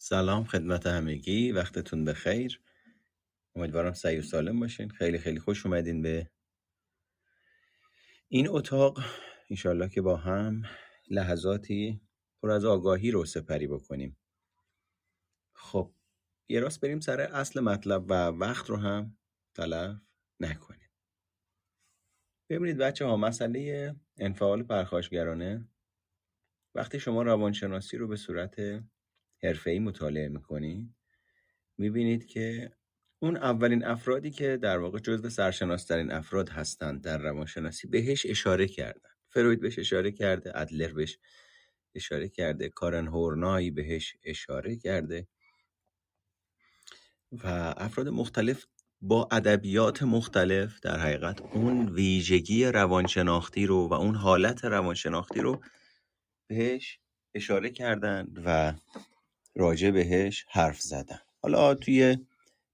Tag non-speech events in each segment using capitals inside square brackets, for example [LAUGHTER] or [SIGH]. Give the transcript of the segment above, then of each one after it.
سلام خدمت همگی وقتتون بخیر. امیدوارم سعی و سالم باشین. خیلی خیلی خوش اومدین به این اتاق. انشالله که با هم لحظاتی پر از آگاهی رو سپری بکنیم. خب یه راست بریم سر اصل مطلب و وقت رو هم تلف نکنیم. ببینید بچه ها مسئله انفعال پرخاشگرانه وقتی شما روانشناسی رو به صورت حرفه‌ای مطالعه می‌کنید؟ می‌بینید که اون اولین افرادی که در واقع جزو سرشناسترین افراد هستند در روانشناسی بهش اشاره کردن. فروید بهش اشاره کرده ادلر بهش اشاره کرده کارن هورنای بهش اشاره کرده و افراد مختلف با ادبیات مختلف در حقیقت اون ویژگی روانشناختی رو و اون حالت روانشناختی رو بهش اشاره کردن و راجع بهش حرف زدن. حالا توی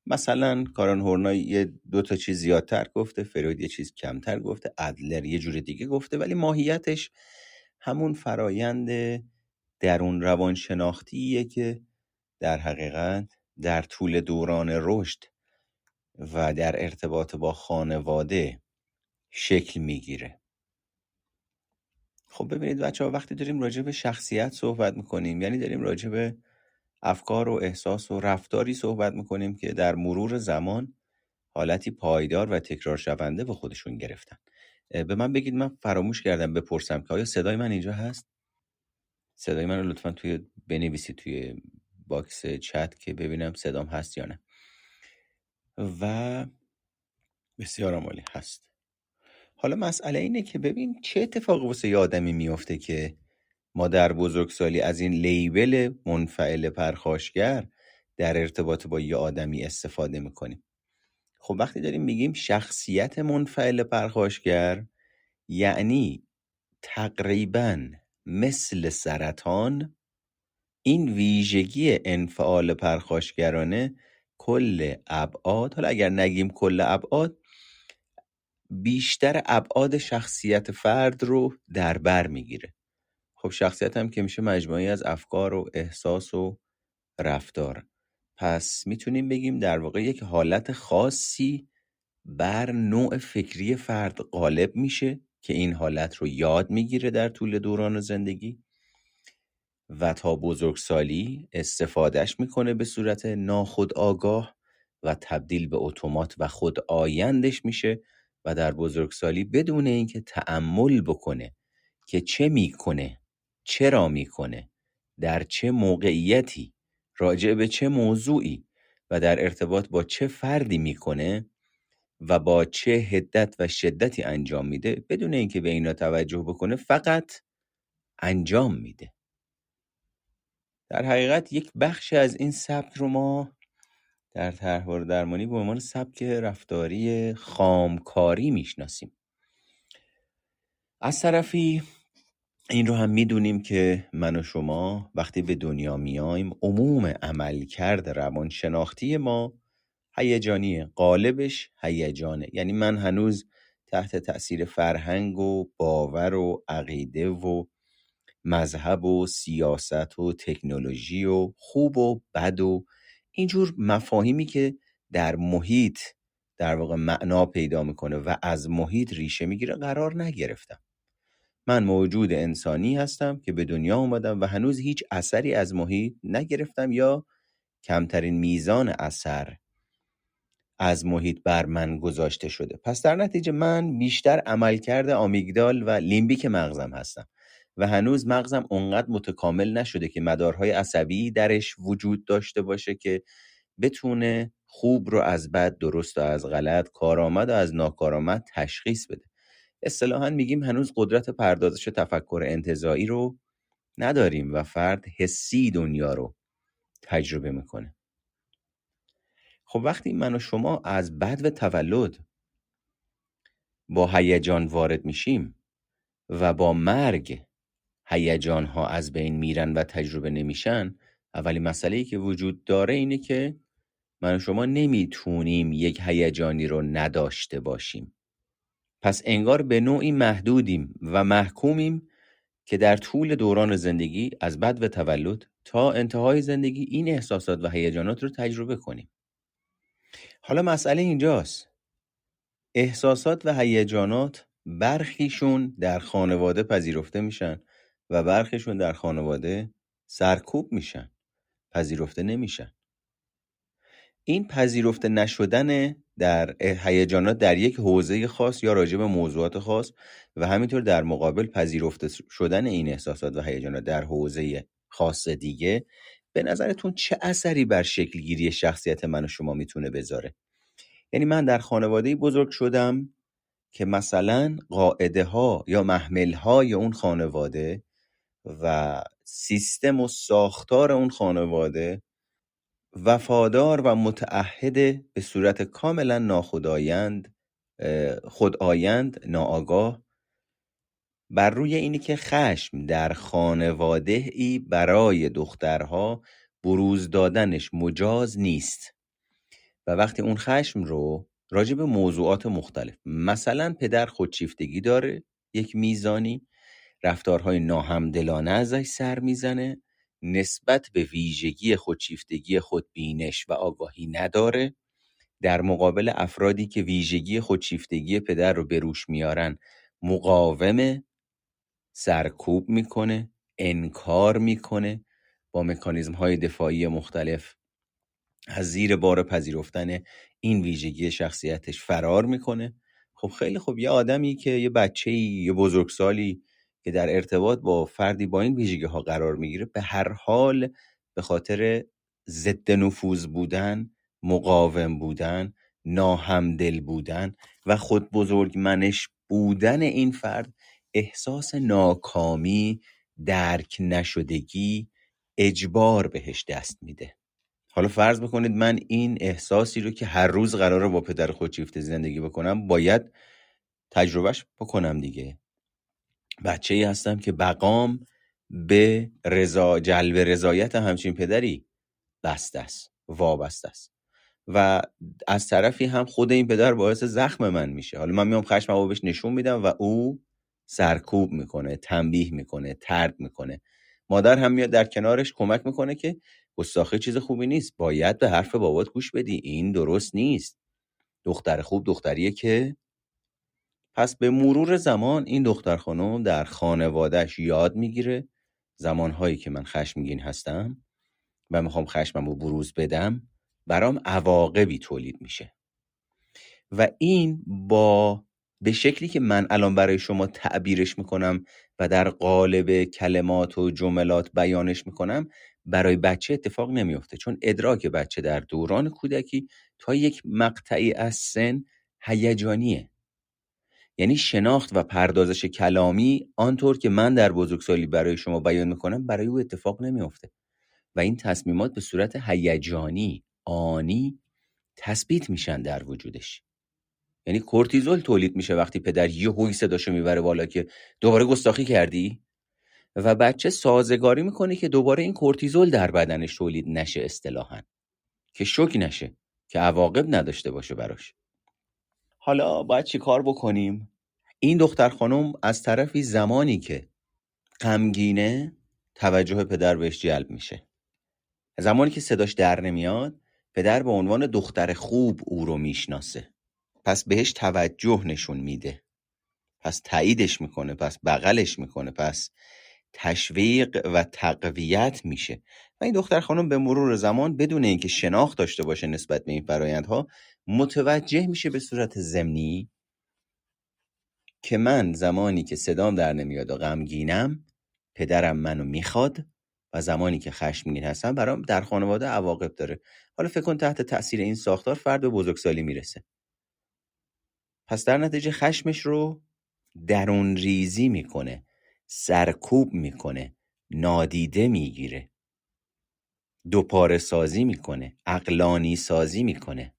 مثلا کاران هورنای یه دو تا چیز زیادتر گفته فروید یه چیز کمتر گفته ادلر یه جور دیگه گفته ولی ماهیتش همون فرایند درون روانشناختیه که در حقیقت در طول دوران رشد و در ارتباط با خانواده شکل می‌گیره. خب ببینید بچه ها وقتی داریم راجع به شخصیت صحبت می‌کنیم یعنی داریم راجع به افکار و احساس و رفتاری صحبت می‌کنیم که در مرور زمان حالتی پایدار و تکرار شونده به خودشون گرفتن. به من بگید من فراموش کردم بپرسم که آیا صدای من اینجا هست؟ صدای من رو لطفا توی بنویسید توی باکس چت که ببینم صدام هست یا نه. و بسیار عالی هست. حالا مسئله اینه که ببین چه اتفاقی واسه یه آدمی میفته که ما در بزرگسالی از این لیبل منفعل پرخاشگر در ارتباط با یه آدمی استفاده می‌کنیم. خب وقتی داریم میگیم شخصیت منفعل پرخاشگر یعنی تقریبا مثل سرطان این ویژگی انفعال پرخاشگرانه کل ابعاد حالا اگر نگیم کل ابعاد بیشتر ابعاد شخصیت فرد رو در بر می‌گیره. خب شخصیت هم که میشه مجموعی از افکار و احساس و رفتار. پس می‌تونیم بگیم در واقع یک حالت خاصی بر نوع فکری فرد غالب میشه که این حالت رو یاد می‌گیره در طول دوران زندگی و تا بزرگسالی استفادهش می‌کنه به صورت ناخودآگاه و تبدیل به اتومات و خود آیندش میشه و در بزرگسالی بدون اینکه تأمل بکنه که چه می‌کنه چرا می‌کنه؟ در چه موقعیتی؟ راجع به چه موضوعی؟ و در ارتباط با چه فردی می‌کنه؟ و با چه هدت و شدتی انجام میده؟ بدون اینکه به اینا توجه بکنه فقط انجام میده. در حقیقت یک بخش از این سبک رو ما در طرحواره درمانی به عنوان سبک رفتاری خامکاری می‌شناسیم. از طرفی این رو هم می‌دونیم که من و شما وقتی به دنیا میایم عموم عملکرد روانشناختی ما هیجانیه قالبش هیجانه. یعنی من هنوز تحت تأثیر فرهنگ و باور و عقیده و مذهب و سیاست و تکنولوژی و خوب و بد و اینجور مفاهیمی که در محیط در واقع معنا پیدا می‌کنه و از محیط ریشه می‌گیره قرار نگرفتم. من موجود انسانی هستم که به دنیا اومدم و هنوز هیچ اثری از محیط نگرفتم یا کمترین میزان اثر از محیط بر من گذاشته شده. پس در نتیجه من بیشتر عملکرد آمیگدال و لیمبیک مغزم هستم و هنوز مغزم اونقدر متکامل نشده که مدارهای عصبی درش وجود داشته باشه که بتونه خوب رو از بد درست و از غلط کارآمد و از ناکارآمد تشخیص بده. اصطلاحا میگیم هنوز قدرت پردازش تفکر انتظایی رو نداریم و فرد حسی دنیا رو تجربه می‌کنه. خب وقتی من و شما از بد و تولد با هیجان وارد میشیم و با مرگ هیجان ها از بین میرن و تجربه نمیشن اولی مسئله ای که وجود داره اینه که من و شما نمی‌تونیم یک هیجانی رو نداشته باشیم. پس انگار به نوعی محدودیم و محکومیم که در طول دوران زندگی از بد و تولد تا انتهای زندگی این احساسات و هیجانات رو تجربه کنیم. حالا مسئله اینجاست. احساسات و هیجانات برخیشون در خانواده پذیرفته میشن و برخیشون در خانواده سرکوب میشن پذیرفته نمیشن. این پذیرفته نشدن در هیجانات در یک حوزه خاص یا راجع به موضوعات خاص و همینطور در مقابل پذیرفته شدن این احساسات و هیجانات در حوزه خاص دیگه به نظرتون چه اثری بر شکلگیری شخصیت من و شما می‌تونه بذاره؟ یعنی من در خانواده بزرگ شدم که مثلا قاعده ها یا محمل های اون خانواده و سیستم و ساختار اون خانواده وفادار و متعهد به صورت کاملا ناخدایند خودآیند ناآگاه. بر روی اینی که خشم در خانواده ای برای دخترها بروز دادنش مجاز نیست. و وقتی اون خشم رو راجع به موضوعات مختلف مثلا پدر خودشیفتگی داره یک میزانی رفتارهای ناهمدلانه ازش سر می‌زنه نسبت به ویژگی خودشیفتگی خودبینش و آگاهی نداره در مقابل افرادی که ویژگی خودشیفتگی پدر رو به روش میارن مقاومه سرکوب می‌کنه انکار می‌کنه با مکانیزم های دفاعی مختلف از زیر بار پذیرفتن این ویژگی شخصیتش فرار می‌کنه. خب خیلی خوب یه آدمی که یه بچه یه بزرگسالی که در ارتباط با فردی با این ویژگی ها قرار می‌گیره به هر حال به خاطر ضد نفوذ بودن مقاوم بودن ناهمدل بودن و خود بزرگ منش بودن این فرد احساس ناکامی درک نشدگی اجبار بهش دست میده. حالا فرض بکنید من این احساسی رو که هر روز قراره با پدر خودشیفته زندگی بکنم باید تجربهش بکنم دیگه. بچه ای هستم که بقام به رضا جلب رضایت همچین پدری بسته است وابسته است. و از طرفی هم خود این پدر باعث زخم من میشه. حالا من میام خشم بهش نشون میدم و او سرکوب می‌کنه تنبیه می‌کنه ترد می‌کنه. مادر هم میاد در کنارش کمک می‌کنه که گستاخی چیز خوبی نیست. باید به حرف بابات گوش بدی. این درست نیست. دختر خوب دختریه که پس به مرور زمان این دختر خانم در خانوادهش یاد می‌گیره. زمانهایی که من خشمگین هستم و می‌خوام خشمم رو بروز بدم برام عواقبی تولید میشه. و این با به شکلی که من الان برای شما تعبیرش می‌کنم و در قالب کلمات و جملات بیانش می‌کنم برای بچه اتفاق نمیفته چون ادراک بچه در دوران کودکی تا یک مقطعی از سن هیجانیه. یعنی شناخت و پردازش کلامی آنطور که من در بزرگسالی برای شما بیان می‌کنم برای او اتفاق نمیافته. و این تصمیمات به صورت هیجانی آنی تثبیت میشن در وجودش. یعنی کورتیزول تولید میشه وقتی پدر یه هوی صداشو می‌بره بالا که دوباره گستاخی کردی؟ و بچه سازگاری می‌کنه که دوباره این کورتیزول در بدنش تولید نشه اصطلاحا. که شوک نشه که عواقب نداشته باشه براش. حالا باید چی کار بکنیم؟ این دختر خانم از طرفی زمانی که غمگینه توجه پدر بهش جلب میشه. زمانی که صداش در نمیاد پدر به عنوان دختر خوب او رو می‌شناسه. پس بهش توجه نشون میده. پس تاییدش می‌کنه پس بغلش می‌کنه پس تشویق و تقویت میشه. و این دختر خانم به مرور زمان بدون اینکه شناخت داشته باشه نسبت به این فرایندها متوجه میشه به صورت زمینی که من زمانی که صدام در نمیاد و غمگینم پدرم منو می‌خواد و زمانی که خشمگین هستم برام در خانواده عواقب داره. حالا فکر کن تحت تاثیر این ساختار فرد به بزرگسالی می‌رسه. پس در نتیجه خشمش رو درون ریزی می‌کنه. سرکوب می‌کنه نادیده می‌گیره. دوپاره سازی می‌کنه اقلانی سازی می‌کنه.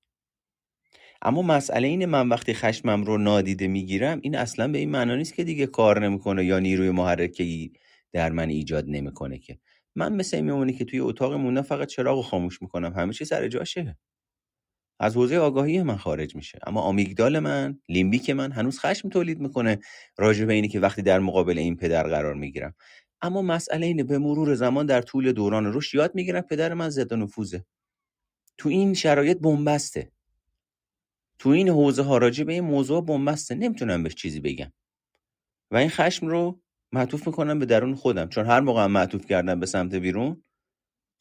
اما مسئله اینه من وقتی خشمم رو نادیده می‌گیرم این اصلا به این معنا نیست که دیگه کار نمی‌کنه یا نیروی محرکه در من ایجاد نمی‌کنه که. من مثل این که توی اتاق مونده فقط چراغ خاموش می‌کنم همه چی سر جاشه. از حوزه آگاهی من خارج میشه. اما آمیگدال من لیمبیک من هنوز خشم تولید می‌کنه راجع به اینی که وقتی در مقابل این پدر قرار می‌گیرم. اما مسئله اینه به مرور زمان در طول دوران رشد یاد می‌گیرم پدر من ضد نفوذه. تو این شرایط بنبسته. تو این حوزه ها راجع به این موضوع بنبسته. نمی‌تونم بهش چیزی بگم. و این خشم رو معطوف می‌کنم به درون خودم. چون هر موقع معطوف کردم به سمت بیرون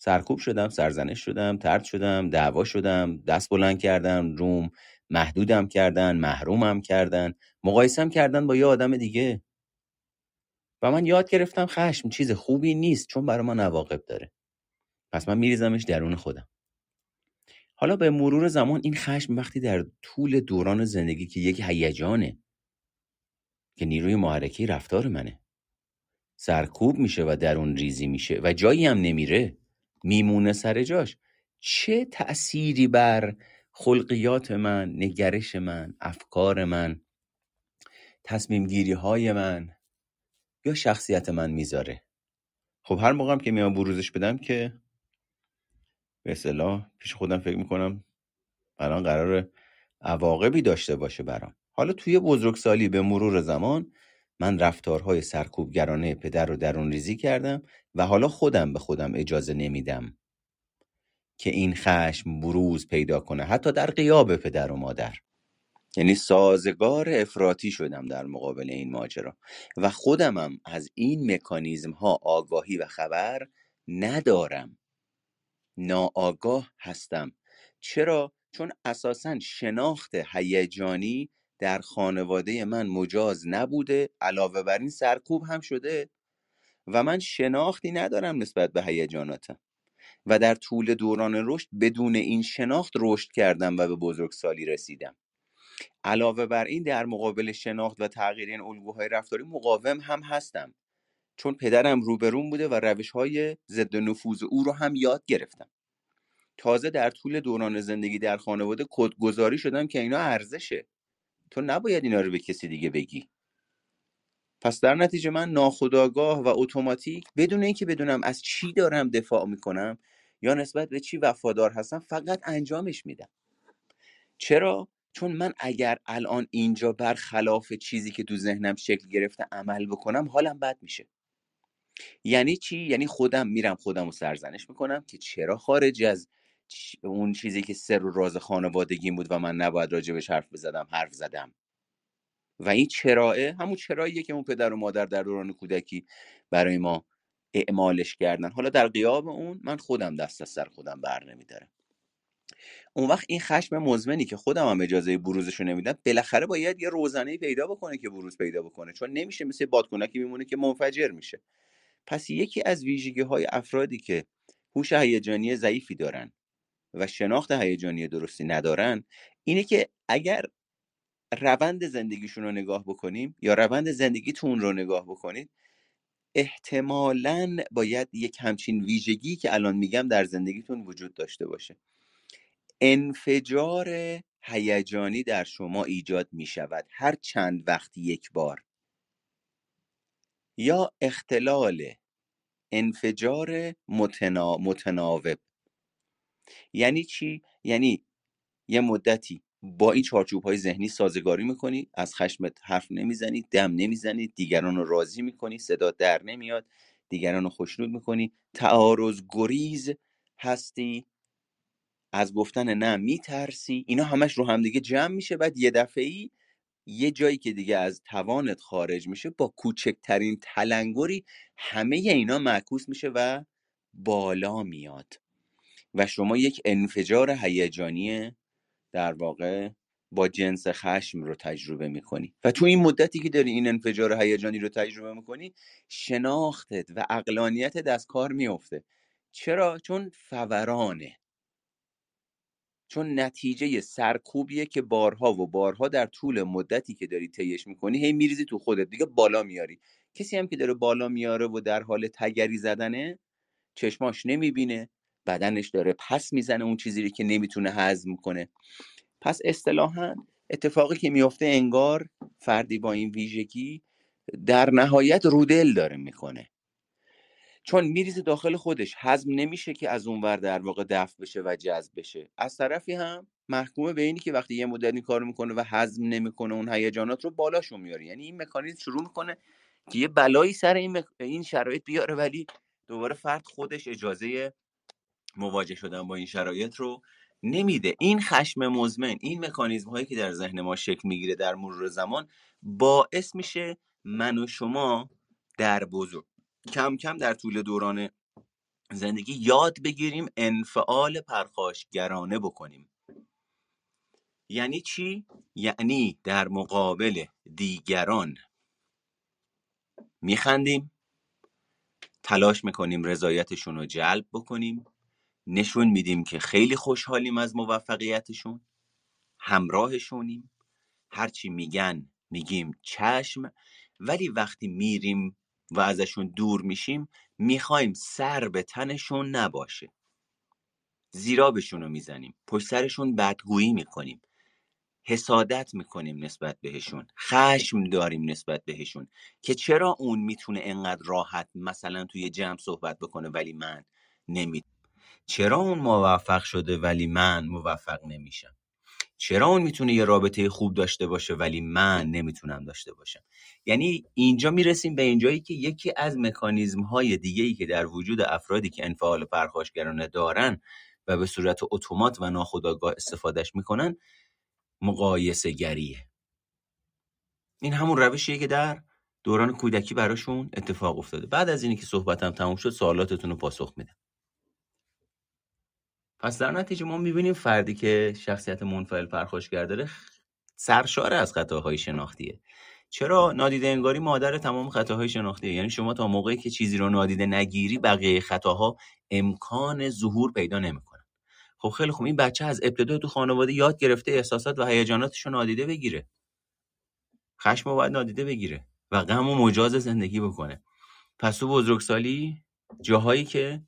سرکوب شدم سرزنش شدم ترد شدم دعوا شدم دست بلند کردم روم محدودم کردن محرومم کردن مقایسم کردن با یه آدم دیگه. و من یاد گرفتم خشم چیز خوبی نیست چون برای ما نواقب داره. پس من میریزمش درون خودم. حالا به مرور زمان این خشم وقتی در طول دوران زندگی که یک هیجانه که نیروی محرکی رفتار منه سرکوب میشه و درون ریزی میشه و جایی هم نمیره. میمونه سر جاش. چه تأثیری بر خلقیات من نگرش من افکار من تصمیم گیری های من یا شخصیت من می‌ذاره؟ خب هر موقعم که میام بروزش بدم که به اصطلاح پیش خودم فکر می‌کنم الان قرار عواقبی داشته باشه برام. حالا توی بزرگسالی به مرور زمان من رفتارهای سرکوبگرانه پدر رو درون ریزی کردم و حالا خودم به خودم اجازه نمیدم که این خشم بروز پیدا کنه حتی در قیاب پدر و مادر. یعنی سازگار افراطی شدم در مقابل این ماجرا و خودمم از این مکانیزم ها آگاهی و خبر ندارم. ناآگاه هستم. چرا؟ چون اساسا شناخت هیجانی در خانواده من مجاز نبوده علاوه بر این سرکوب هم شده. و من شناختی ندارم نسبت به هیجاناتم. و در طول دوران رشد بدون این شناخت رشد کردم و به بزرگسالی رسیدم. علاوه بر این در مقابل شناخت و تغییر این الگوهای رفتاری مقاوم هم هستم. چون پدرم روبرون بوده و روش های ضد نفوذ او رو هم یاد گرفتم. تازه در طول دوران زندگی در خانواده کدگذاری شدم که اینا ارزشه. تو نباید اینا رو به کسی دیگه بگی. پس در نتیجه من ناخودآگاه و اتوماتیک بدون اینکه بدونم از چی دارم دفاع می‌کنم یا نسبت به چی وفادار هستم فقط انجامش میدم. چرا؟ چون من اگر الان اینجا برخلاف چیزی که تو ذهنم شکل گرفته عمل بکنم حالم بد میشه. یعنی چی؟ یعنی خودم میرم خودم رو سرزنش می‌کنم که چرا خارج از اون چیزی که سر و راز خانوادگیم بود و من نباید راجبش حرف بزدم حرف زدم. و این چراه همون چراییه که اون پدر و مادر در دوران کودکی برای ما اعمالش کردن. حالا در قیاب اون من خودم دست از سر خودم بر نمیدارم. اون وقت این خشم مزمنی که خودم هم اجازه بروزش رو نمیدم بالاخره باید یه روزنه پیدا بکنه که بروز پیدا بکنه چون نمیشه مثل بادکنکی میمونه که منفجر میشه. پس یکی از ویژگی های افرادی که هوش هیجانی ضعیفی دارن و شناخت هیجانی درستی ندارن اینه که اگر روند زندگیشون رو نگاه بکنیم یا روند زندگیتون رو نگاه بکنید احتمالا باید یک همچین ویژگی که الان میگم در زندگیتون وجود داشته باشه. انفجار هیجانی در شما ایجاد می شود هر چند وقت یک بار. یا اختلال انفجار متنا... متناوب. یعنی چی؟ یعنی یه مدتی با این چارچوب های ذهنی سازگاری می‌کنی از خشمت حرف نمی‌زنی دم نمی‌زنی دیگران رو راضی می‌کنی صدا در نمیاد دیگران رو خوشنود می‌کنی. تعارض گریز هستی. از گفتن نه میترسی. اینا همش رو همدیگه جمع میشه. بعد یه دفعه ای یه جایی که دیگه از توانت خارج میشه با کوچکترین تلنگری همه اینا معکوس میشه و بالا میاد. و شما یک انفجار هیجانی در واقع با جنس خشم رو تجربه می‌کنی. و تو این مدتی که داری این انفجار هیجانی رو تجربه می‌کنی شناختت و اقلانیتت از کار میفته چرا؟ چون فورانه. چون نتیجه سرکوبیه که بارها و بارها در طول مدتی که داری طیش می‌کنی هی میریزی تو خودت. دیگه بالا میاری. کسی هم که داره بالا میاره و در حال تگری زدنه چشماش نمی‌بینه. بدنش داره پس می‌زنه اون چیزی که نمی‌تونه هضم کنه. پس اصطلاحا اتفاقی که میفته انگار فردی با این ویژگی در نهایت رودل داره می‌کنه. چون میریزه داخل خودش. هضم نمیشه که از اونور در واقع دفع بشه و جذب بشه. از طرفی هم محکومه به اینی که وقتی یه مدت این کارو می‌کنه و هضم نمی‌کنه اون هیجانات رو بالاشون میاره. یعنی این مکانیزم شروع می‌کنه که یه بلایی سر این, این شرایط بیاره ولی دوباره فرد خودش اجازه مواجه شدن با این شرایط رو نمیده. این خشم مزمن این مکانیزم هایی که در ذهن ما شکل می‌گیره در مرور زمان باعث میشه من و شما در بزرگ کم کم در طول دوران زندگی یاد بگیریم انفعال پرخاشگرانه بکنیم. یعنی چی؟ یعنی در مقابل دیگران میخندیم تلاش می‌کنیم رضایتشون رو جلب بکنیم. نشون میدیم که خیلی خوشحالیم از موفقیتشون. همراهشونیم. هرچی میگن میگیم چشم ولی وقتی میریم و ازشون دور میشیم می‌خوایم سر به تنشون نباشه. زیرابشون رو می‌زنیم. پشت سرشون بدگویی می‌کنیم. حسادت می‌کنیم نسبت بهشون. خشم داریم نسبت بهشون. که چرا اون می‌تونه انقدر راحت مثلا توی جمع صحبت بکنه ولی من نمی چرا اون موفق شده ولی من موفق نمیشم؟ چرا اون می‌تونه یه رابطه خوب داشته باشه ولی من نمی‌تونم داشته باشم؟ یعنی اینجا می‌رسیم به اینجایی که یکی از مکانیزم های دیگه ای که در وجود افرادی که انفعال پرخاشگرانه دارن و به صورت اتومات و ناخودآگاه استفادهش می‌کنن مقایسه گریه این همون روشیه که در دوران کودکی براشون اتفاق افتاده. بعد از اینی که صحبتم تموم شد سوالاتتون رو پاسخ میدم. پس در نتیجه ما می‌بینیم فردی که شخصیت منفعل پرخاشگر داره سرشار از خطاهای شناختیه. چرا نادیده انگاری مادر تمام خطاهای شناختیه؟ یعنی شما تا موقعی که چیزی رو نادیده نگیری بقیه خطاها امکان ظهور پیدا نمی‌کنن. خب خیلی خوب این بچه از ابتدا تو خانواده یاد گرفته احساسات و هیجاناتش رو نادیده بگیره. خشم رو باید نادیده بگیره و غم و مجاز زندگی بکنه. پس تو بزرگسالی جاهایی که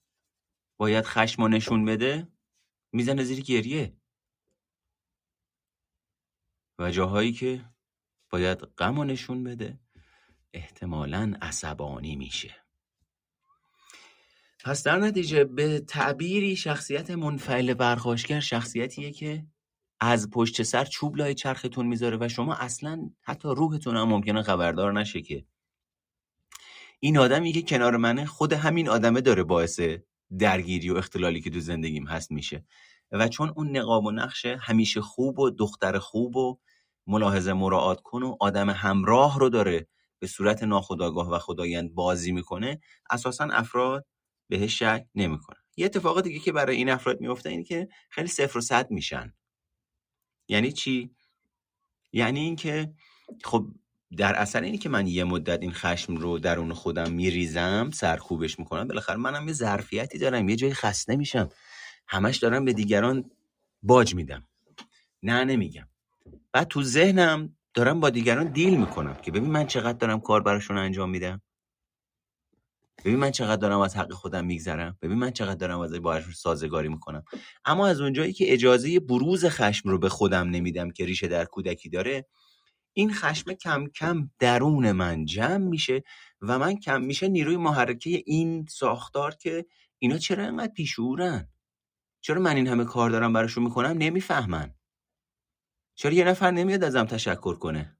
باید خشم و نشون بده می‌زنه زیر گریه. و جاهایی که باید غم و نشون بده احتمالا عصبانی میشه. پس در نتیجه به تعبیری شخصیت منفعل برخاشگر شخصیتیه که از پشت سر چوب لای چرختون می‌ذاره و شما اصلا حتی روحتون هم ممکنه خبردار نشه که این آدمی که کنار منه خود همین آدمه داره باعث درگیری و اختلالی که تو زندگیم هست میشه. و چون اون نقاب و نقش همیشه خوب و دختر خوب و ملاحظه مراعات کن و آدم همراه رو داره به صورت ناخودآگاه و خدایند بازی می‌کنه اساسا افراد بهش شک نمی‌کنن. یه اتفاق دیگه که برای این افراد میفته اینه که خیلی صفر و صد میشن. یعنی چی؟ یعنی اینکه خب در اثر اینی که من یه مدت این خشم رو درون خودم میریزم سرکوبش می‌کنم بالاخره منم یه ظرفیتی دارم یه جایی خسته میشم. همش دارم به دیگران باج میدم. نه نمیگم. بعد تو ذهنم دارم با دیگران دیل می‌کنم که ببین من چقدر دارم کار براشون انجام میدم. ببین من چقدر دارم از حق خودم میگذرم. ببین من چقدر دارم از باهاشون سازگاری می‌کنم. اما از اونجایی که اجازه بروز خشم رو به خودم نمیدم که ریشه در کودکی داره این خشم کم کم درون من جمع میشه و من کم میشه نیروی محرکه این ساختار که اینا چرا انقدر پیشورن؟ چرا من این همه کار دارم براشون می‌کنم؟ نمی‌فهمن. چرا یه نفر نمیاد ازم تشکر کنه؟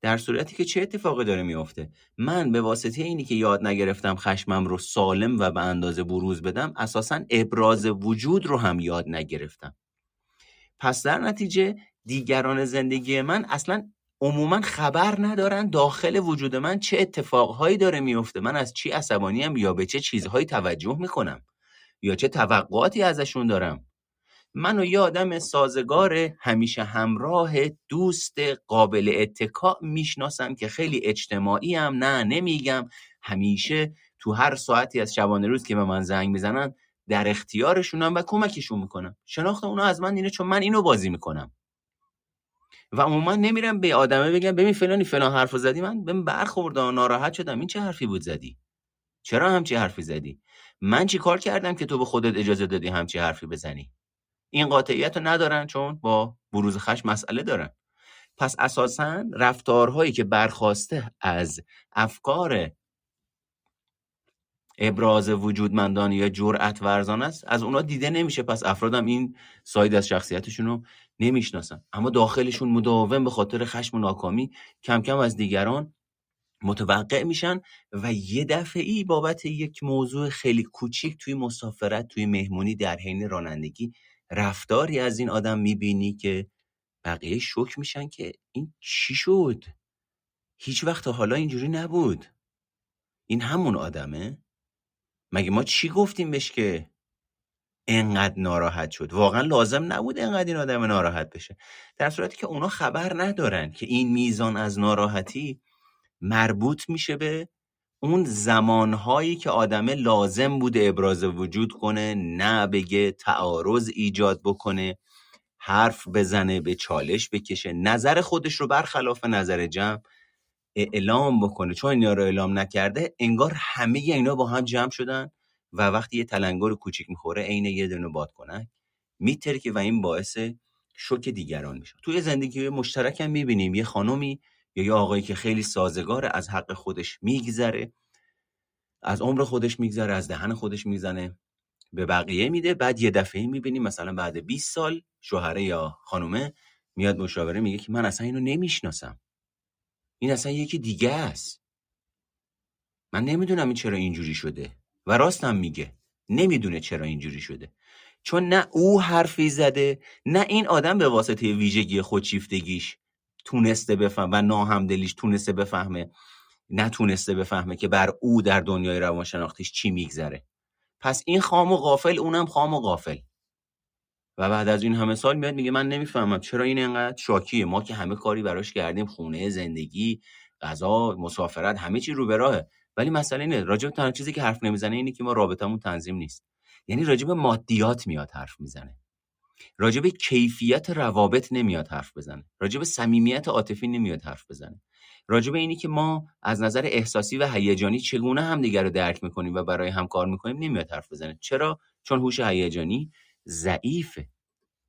در صورتی که چه اتفاقی داره میافته؟ من به واسطه اینی که یاد نگرفتم خشمم رو سالم و به اندازه بروز بدم اساسا ابراز وجود رو هم یاد نگرفتم. پس در نتیجه دیگران زندگی من اصلا عموما خبر ندارن داخل وجود من چه اتفاقهایی داره میفته. من از چی عصبانیم یا به چه چیزهایی توجه می‌کنم یا چه توقعاتی ازشون دارم؟ منو یه آدم سازگار همیشه همراه دوست قابل اتکا می‌شناسم که اجتماعی اجتماعیم. نه نمیگم. همیشه تو هر ساعتی از شبانه روز که به من زنگ می‌زنن در اختیارشونم و کمکشون می‌کنم. شناخت اونا از من اینه چون من اینو بازی می‌کنم. و عموما نمیرم به آدمه بگم ببین فلانی فلان حرفو زدی. من بهم برخورد ناراحت شدم. این چه حرفی بود زدی؟ چرا همچی حرفی زدی؟ من چی کار کردم که تو به خودت اجازه دادی همچی حرفی بزنی؟ این قاطعیت رو ندارن چون با بروز خشم مسئله دارن. پس اساسا رفتارهایی که برخواسته از افکار ابراز وجودمندان یا جرأت ورزان است از اونا دیده نمیشه. پس افرادم این ساید از شخصیتشون رو نمی‌شناسن. اما داخلشون مداوم به خاطر خشم و ناکامی کم کم از دیگران متوقع میشن و یه دفعی بابت یک موضوع خیلی کوچیک توی مسافرت توی مهمونی در حین رانندگی رفتاری از این آدم می‌بینی که بقیه شک میشن که این چی شد؟ هیچ وقت حالا اینجوری نبود. این همون آدمه؟ مگه ما چی گفتیم بهش که؟ انقدر ناراحت شد. واقعا لازم نبود انقدر این آدم ناراحت بشه. در صورتی که اونا خبر ندارن که این میزان از ناراحتی مربوط میشه به اون زمانهایی که آدمه لازم بوده ابراز وجود کنه نه بگه تعارض ایجاد بکنه حرف بزنه به چالش بکشه نظر خودش رو برخلاف نظر جمع اعلام بکنه. چون اینا رو اعلام نکرده انگار همه اینا با هم جمع شدن. و وقتی یه تلنگر کوچیک می‌خوره عین یه دونه بادکنک میترکه و این باعث شوک دیگران میشه. توی زندگی مشترک هم می‌بینیم یه خانومی یا یه آقایی که خیلی سازگار از حق خودش میگذره از عمر خودش میگذره از دهن خودش می‌زنه به بقیه میده. بعد یه دفعه می‌بینیم مثلا بعد 20 سال شوهره یا خانومه میاد مشاوره میگه که من اصلا اینو نمی‌شناسم. این اصلا یکی دیگه است. من نمی‌دونم این چرا اینجوری شده. و راستم میگه. نمی‌دونه چرا اینجوری شده. چون نه او حرفی زده نه این آدم به واسطه ویژگی خودشیفتگیش تونسته بفهم و ناهمدلیش تونسته بفهمه. نتونسته بفهمه که بر او در دنیای روانشناختیش چی میگذره. پس این خام و غافل اونم خام و غافل. و بعد از این همه سال میاد میگه من نمی‌فهمم چرا این انقدر شاکیه. ما که همه کاری براش کردیم خونه زندگی غذا مسافرت همه چی رو به راهه. ولی مسئله اینه راجب تنها چیزی که حرف نمی‌زنه اینه که ما رابطمون تنظیم نیست. یعنی راجب مادیات میاد حرف می‌زنه. راجب کیفیت روابط نمیاد حرف بزنه. راجب صمیمیت عاطفی نمیاد حرف بزنه. راجب اینی که ما از نظر احساسی و هیجانی چگونه همدیگر رو درک می‌کنیم و برای هم کار می‌کنیم نمیاد حرف بزنه. چرا؟ چون هوش هیجانی ضعیفه.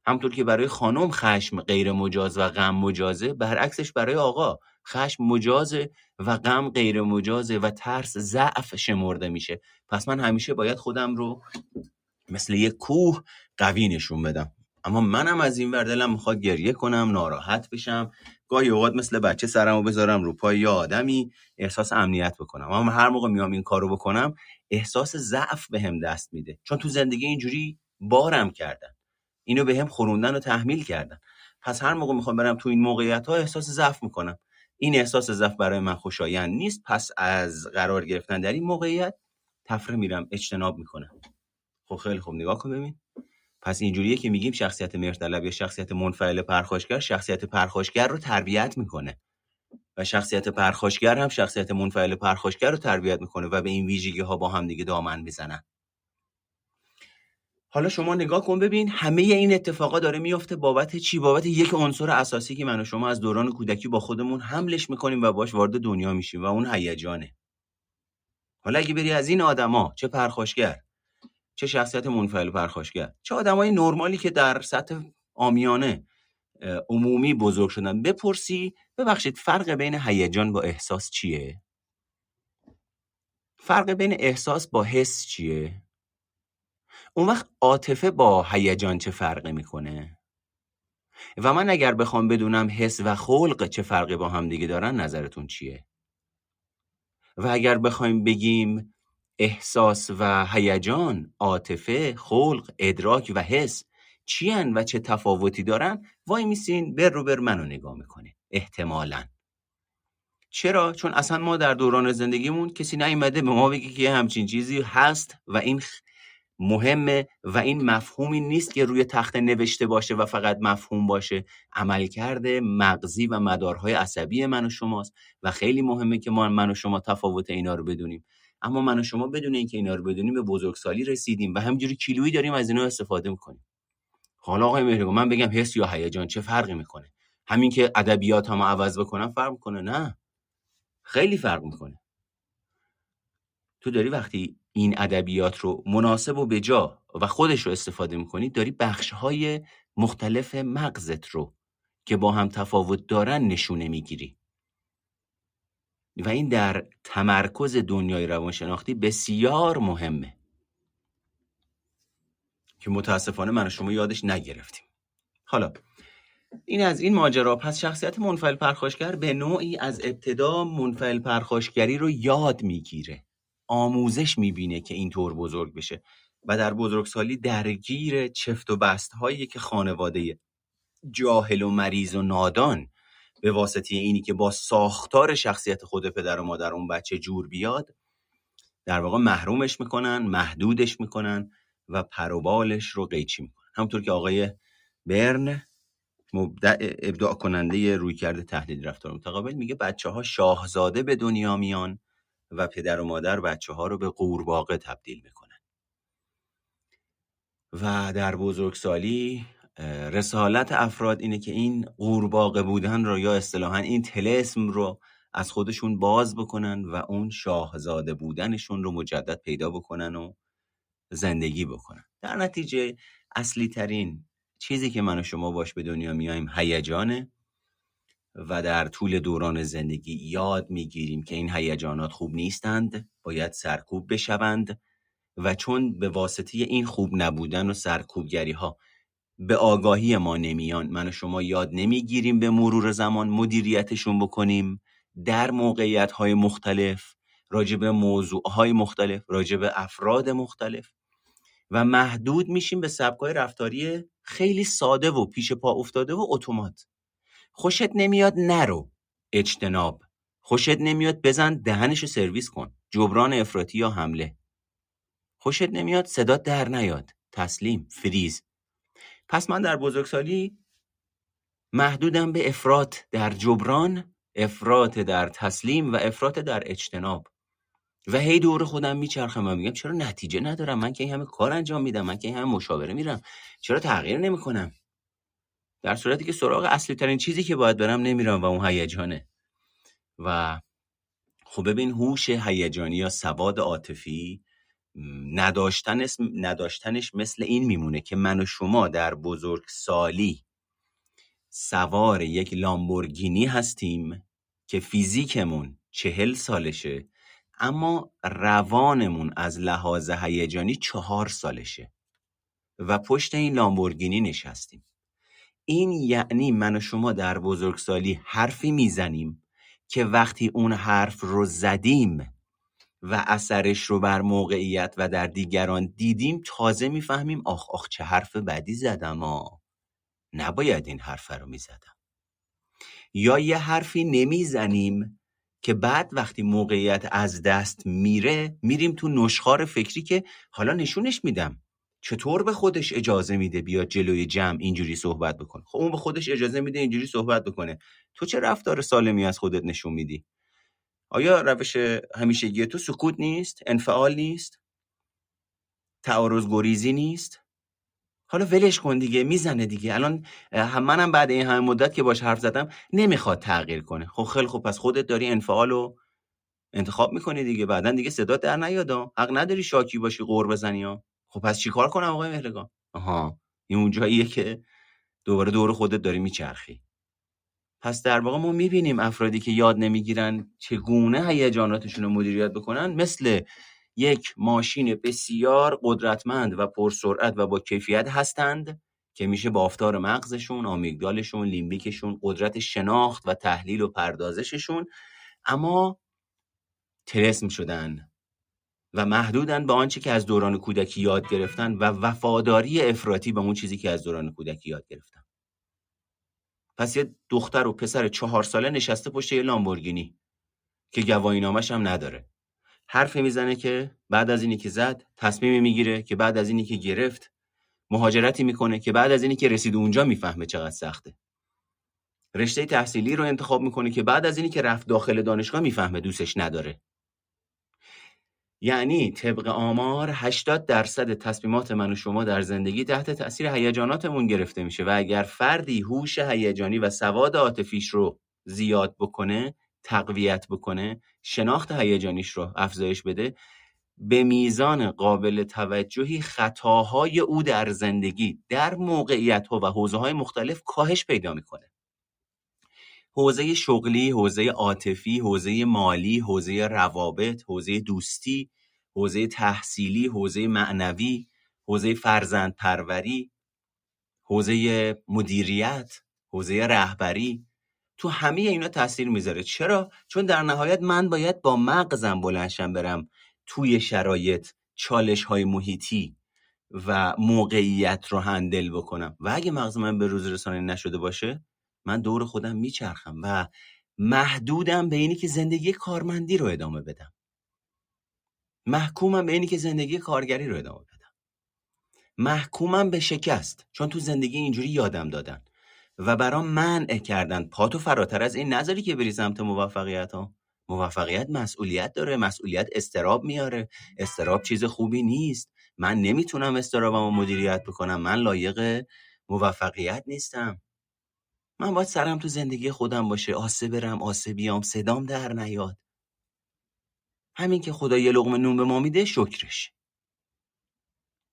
همطور که برای خانم خشم غیر مجاز و غم مجازه برعکسش برای آقا. خشم مجازه و غم غیر مجازه و ترس ضعف شمرده میشه. پس من همیشه باید خودم رو مثل یک کوه قوی نشون بدم. اما منم از این ور دلم می‌خواد گریه کنم ناراحت بشم. گاهی اوقات مثل بچه سرمو بذارم رو پای یه آدمی احساس امنیت بکنم. اما هر موقع میام این کارو بکنم احساس ضعف بهم دست میده. چون تو زندگی اینجوری بارم کردن. اینو به هم خوروندن و تحمیل کردن. پس هر موقع می‌خوام برم تو این موقعیت ها احساس ضعف می‌کنم. این احساس ضعف برای من خوشایند نیست. پس از قرار گرفتن در این موقعیت تفره میرم اجتناب می‌کنم. خب خیلی خوب نگاه کن ببین. پس اینجوریه که میگیم شخصیت مهرطلب یا شخصیت منفعل پرخاشگر شخصیت پرخاشگر رو تربیت می‌کنه. و شخصیت پرخاشگر هم شخصیت منفعل پرخاشگر رو تربیت می‌کنه و به این ویژگی ها با هم دیگه دامن می‌زنن. حالا شما نگاه کن ببین همه این اتفاقا داره میفته بابت چی؟ بابت یک عنصر اساسی که من و شما از دوران کودکی با خودمون حملش می‌کنیم و باش وارد دنیا میشیم و اون هیجانه. حالا اگه بری از این آدما چه پرخاشگر چه شخصیت منفعل پرخاشگر چه آدمای نرمالی که در سطح آمیانه عمومی بزرگ شدن بپرسی ببخشید فرق بین هیجان با احساس چیه؟ فرق بین احساس با حس چیه؟ اون وقت عاطفه با هیجان چه فرقی می‌کنه؟ و من اگر بخوام بدونم حس و خلق چه فرقی با هم دیگه دارن نظرتون چیه؟ و اگر بخوایم بگیم احساس و هیجان عاطفه خلق ادراک و حس چیان و چه تفاوتی دارن وای میسین بر رو بر منو نگاه می‌کنه احتمالا. چرا؟ چون اصلا ما در دوران زندگیمون کسی نیومده به ما بگه که همچین چیزی هست و این مهمه و این مفهومی نیست که روی تخت نوشته باشه و فقط مفهوم باشه. عملکرد مغزی و مدارهای عصبی من و شماست و خیلی مهمه که ما من و شما تفاوت اینا رو بدونیم. اما من و شما بدون اینکه اینا رو بدونیم به بزرگسالی رسیدیم و همینجوری کیلویی داریم از اینا استفاده می‌کنیم. حالا آقای مهرگان من بگم حس یا هیجان چه فرقی می‌کنه؟ همین که ادبیات هم عوض بکنم فرق می‌کنه؟ نه. خیلی فرق می‌کنه. تو داری وقتی این ادبیات رو مناسب و بجا و خودش رو استفاده می‌کنی داری بخش های مختلف مغزت رو که با هم تفاوت دارن نشونه می‌گیری. و این در تمرکز دنیای روانشناختی بسیار مهمه. که متاسفانه من و شما یادش نگرفتیم. حالا این از این ماجرا پس شخصیت منفعل پرخاشگر به نوعی از ابتدا منفعل پرخاشگری رو یاد می‌گیره. آموزش می‌بینه که اینطور بزرگ بشه و در بزرگسالی درگیر چفت و بست هایی که خانواده جاهل و مریض و نادان به واسطه اینی که با ساختار شخصیت خود پدر و مادر اون بچه جور بیاد در واقع محرومش می‌کنن محدودش می‌کنن و پروبالش رو قیچی می‌کنن. همونطور که آقای برن مبدع ابداع کننده روی کرده تحلیل رفتار متقابل میگه بچه ها شاهزاده به دنیا میان و پدر و مادر بچه ها رو به قورباغه تبدیل می‌کنن. و در بزرگسالی رسالت افراد اینه که این قورباغه بودن رو یا اصطلاحا این تلسم رو از خودشون باز بکنن و اون شاهزاده بودنشون رو مجدد پیدا بکنن و زندگی بکنن. در نتیجه اصلی ترین چیزی که من و شما باش به دنیا میایم هیجانه. و در طول دوران زندگی یاد می‌گیریم که این هیجانات خوب نیستند باید سرکوب بشوند و چون به واسطه این خوب نبودن و سرکوبگری ها به آگاهی ما نمیان من و شما یاد نمی‌گیریم به مرور زمان مدیریتشون بکنیم در موقعیت های مختلف راجع به موضوع های مختلف راجع به افراد مختلف و محدود میشیم به سبکای رفتاری خیلی ساده و پیش پا افتاده و اتومات. خوشت نمیاد نرو. اجتناب. خوشت نمیاد بزن دهنشو سرویس کن. جبران افراطی یا حمله. خوشت نمیاد صدا در نیاد. تسلیم. فریز. پس من در بزرگسالی محدودم به افراط در جبران افراط در تسلیم و افراط در اجتناب. و هی دور خودم میچرخم و میگم چرا نتیجه ندارم؟ من که همه کار انجام میدم من که همه مشاوره میرم. چرا تغییر نمی‌کنم؟ در صورتی که سراغ اصلی ترین چیزی که باید برم نمیرم و اون هیجانه. و خب ببین هوش هیجانی یا سواد عاطفی نداشتنش, نداشتنش مثل این میمونه که من و شما در بزرگ سالی سوار یک لامبورگینی هستیم که فیزیکمون چهل سالشه اما روانمون از لحاظ هیجانی چهار سالشه و پشت این لامبورگینی نشستیم. این یعنی من و شما در بزرگسالی حرفی می‌زنیم که وقتی اون حرف رو زدیم و اثرش رو بر موقعیت و در دیگران دیدیم تازه می‌فهمیم آخ آخ چه حرف بدی زدم آ. نباید این حرف رو می‌زدم. یا یه حرفی نمی‌زنیم که بعد وقتی موقعیت از دست میره میریم تو نشخار فکری که حالا نشونش میدم. چطور به خودش اجازه میده بیاد جلوی جمع اینجوری صحبت بکنه؟ خب اون به خودش اجازه میده اینجوری صحبت بکنه. تو چه رفتار سالمی از خودت نشون میدی؟ آیا روش همیشگی تو سکوت نیست؟ انفعال نیست؟ تعارض گریزی نیست؟ حالا ولش کن دیگه می‌زنه دیگه. الان منم بعد این همه مدت که باش حرف زدم نمی‌خواد تغییر کنه. خب خیلی خوب پس خودت داری انفعال رو انتخاب می‌کنی دیگه. بعدا دیگه صدا در نیاد حق نداری شاکی باشی قور بزنی ها. خب پس چیکار کنم آقای مهرگان آها این اون جاییه که دوباره دور خودت داری میچرخی. پس در واقع ما می‌بینیم افرادی که یاد نمی‌گیرن چگونه هیجاناتشون رو مدیریت بکنن مثل یک ماشین بسیار قدرتمند و پرسرعت و با کیفیت هستند که میشه بافتار مغزشون، آمیگدالشون، لیمبیکشون، قدرت شناخت و تحلیل و پردازششون اما ترسم شدن. و محدودن به آنچه که از دوران کودکی یاد گرفتن و وفاداری افراطی به اون چیزی که از دوران کودکی یاد گرفتن پس یه دختر و پسر چهار ساله نشسته پشت یه لامبورگینی که گواهی نامش هم نداره. حرفی می‌زنه که بعد از اینی که زد تصمیمی می‌گیره که بعد از اینی که گرفت مهاجرتی می‌کنه که بعد از اینی که رسید اونجا می‌فهمه چقدر سخته. رشته تحصیلی رو انتخاب می‌کنه که بعد از اینی که رفت داخل دانشگاه می‌فهمه دوستش نداره. یعنی طبق آمار 80 درصد تصمیمات من و شما در زندگی تحت تاثیر هیجاناتمون گرفته میشه و اگر فردی هوش هیجانی و سواد عاطفیش رو زیاد بکنه تقویت بکنه شناخت هیجانیش رو افزایش بده به میزان قابل توجهی خطاهای او در زندگی در موقعیت ها و حوزه های مختلف کاهش پیدا می‌کنه. حوزه شغلی، حوزه عاطفی، حوزه مالی، حوزه روابط، حوزه دوستی، حوزه تحصیلی، حوزه معنوی، حوزه فرزند پروری، حوزه مدیریت، حوزه رهبری. تو همه اینا تاثیر می‌ذاره. چرا؟ چون در نهایت من باید با مغزم بلنشم برم توی شرایط چالش های محیطی و موقعیت رو هندل بکنم. و اگه مغز من به روز رسانی نشده باشه من دور خودم میچرخم و محدودم به اینی که زندگی کارمندی رو ادامه بدم. محکومم به اینی که زندگی کارگری رو ادامه بدم. محکومم به شکست چون تو زندگی اینجوری یادم دادن. و برام منع کردن پاتو فراتر از این نظری که بری سمت موفقیت ها موفقیت مسئولیت داره مسئولیت استراب میاره. استراب چیز خوبی نیست. من نمی‌تونم استرابم رو مدیریت بکنم. من لایق موفقیت نیستم. من باید سرم تو زندگی خودم باشه. آسه برم آسه بیام صدام در نیاد. همین که خدا یه لغمه نون به ما میده شکرش.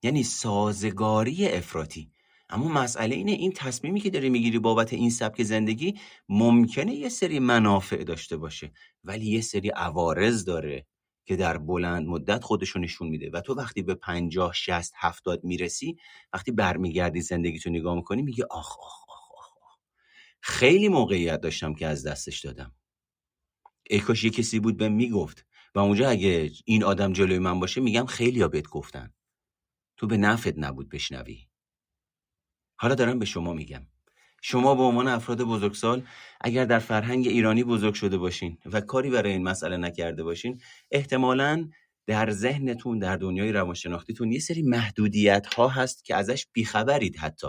یعنی سازگاری افراطی. اما مسئله اینه این تصمیمی که داری می‌گیری بابت این سبک زندگی ممکنه یه سری منافع داشته باشه. ولی یه سری عوارض داره که در بلند مدت خودشو نشون میده. و تو وقتی به 50 60 70 می‌رسی وقتی برمیگردی زندگی تو نگاه می‌کنی میگه آخ, آخ. خیلی موقعیت داشتم که از دستش دادم. ای کاش یه کسی بود به می‌گفت و اونجا اگه این آدم جلوی من باشه میگم خیلی بهت گفتن. تو به نفت نبود بشنوی. حالا دارم به شما میگم. شما به عنوان افراد بزرگسال اگر در فرهنگ ایرانی بزرگ شده باشین و کاری برای این مسئله نکرده باشین احتمالا در ذهنتون در دنیای روانشناختیتون یه سری محدودیت ها هست که ازش بیخبرید حتی.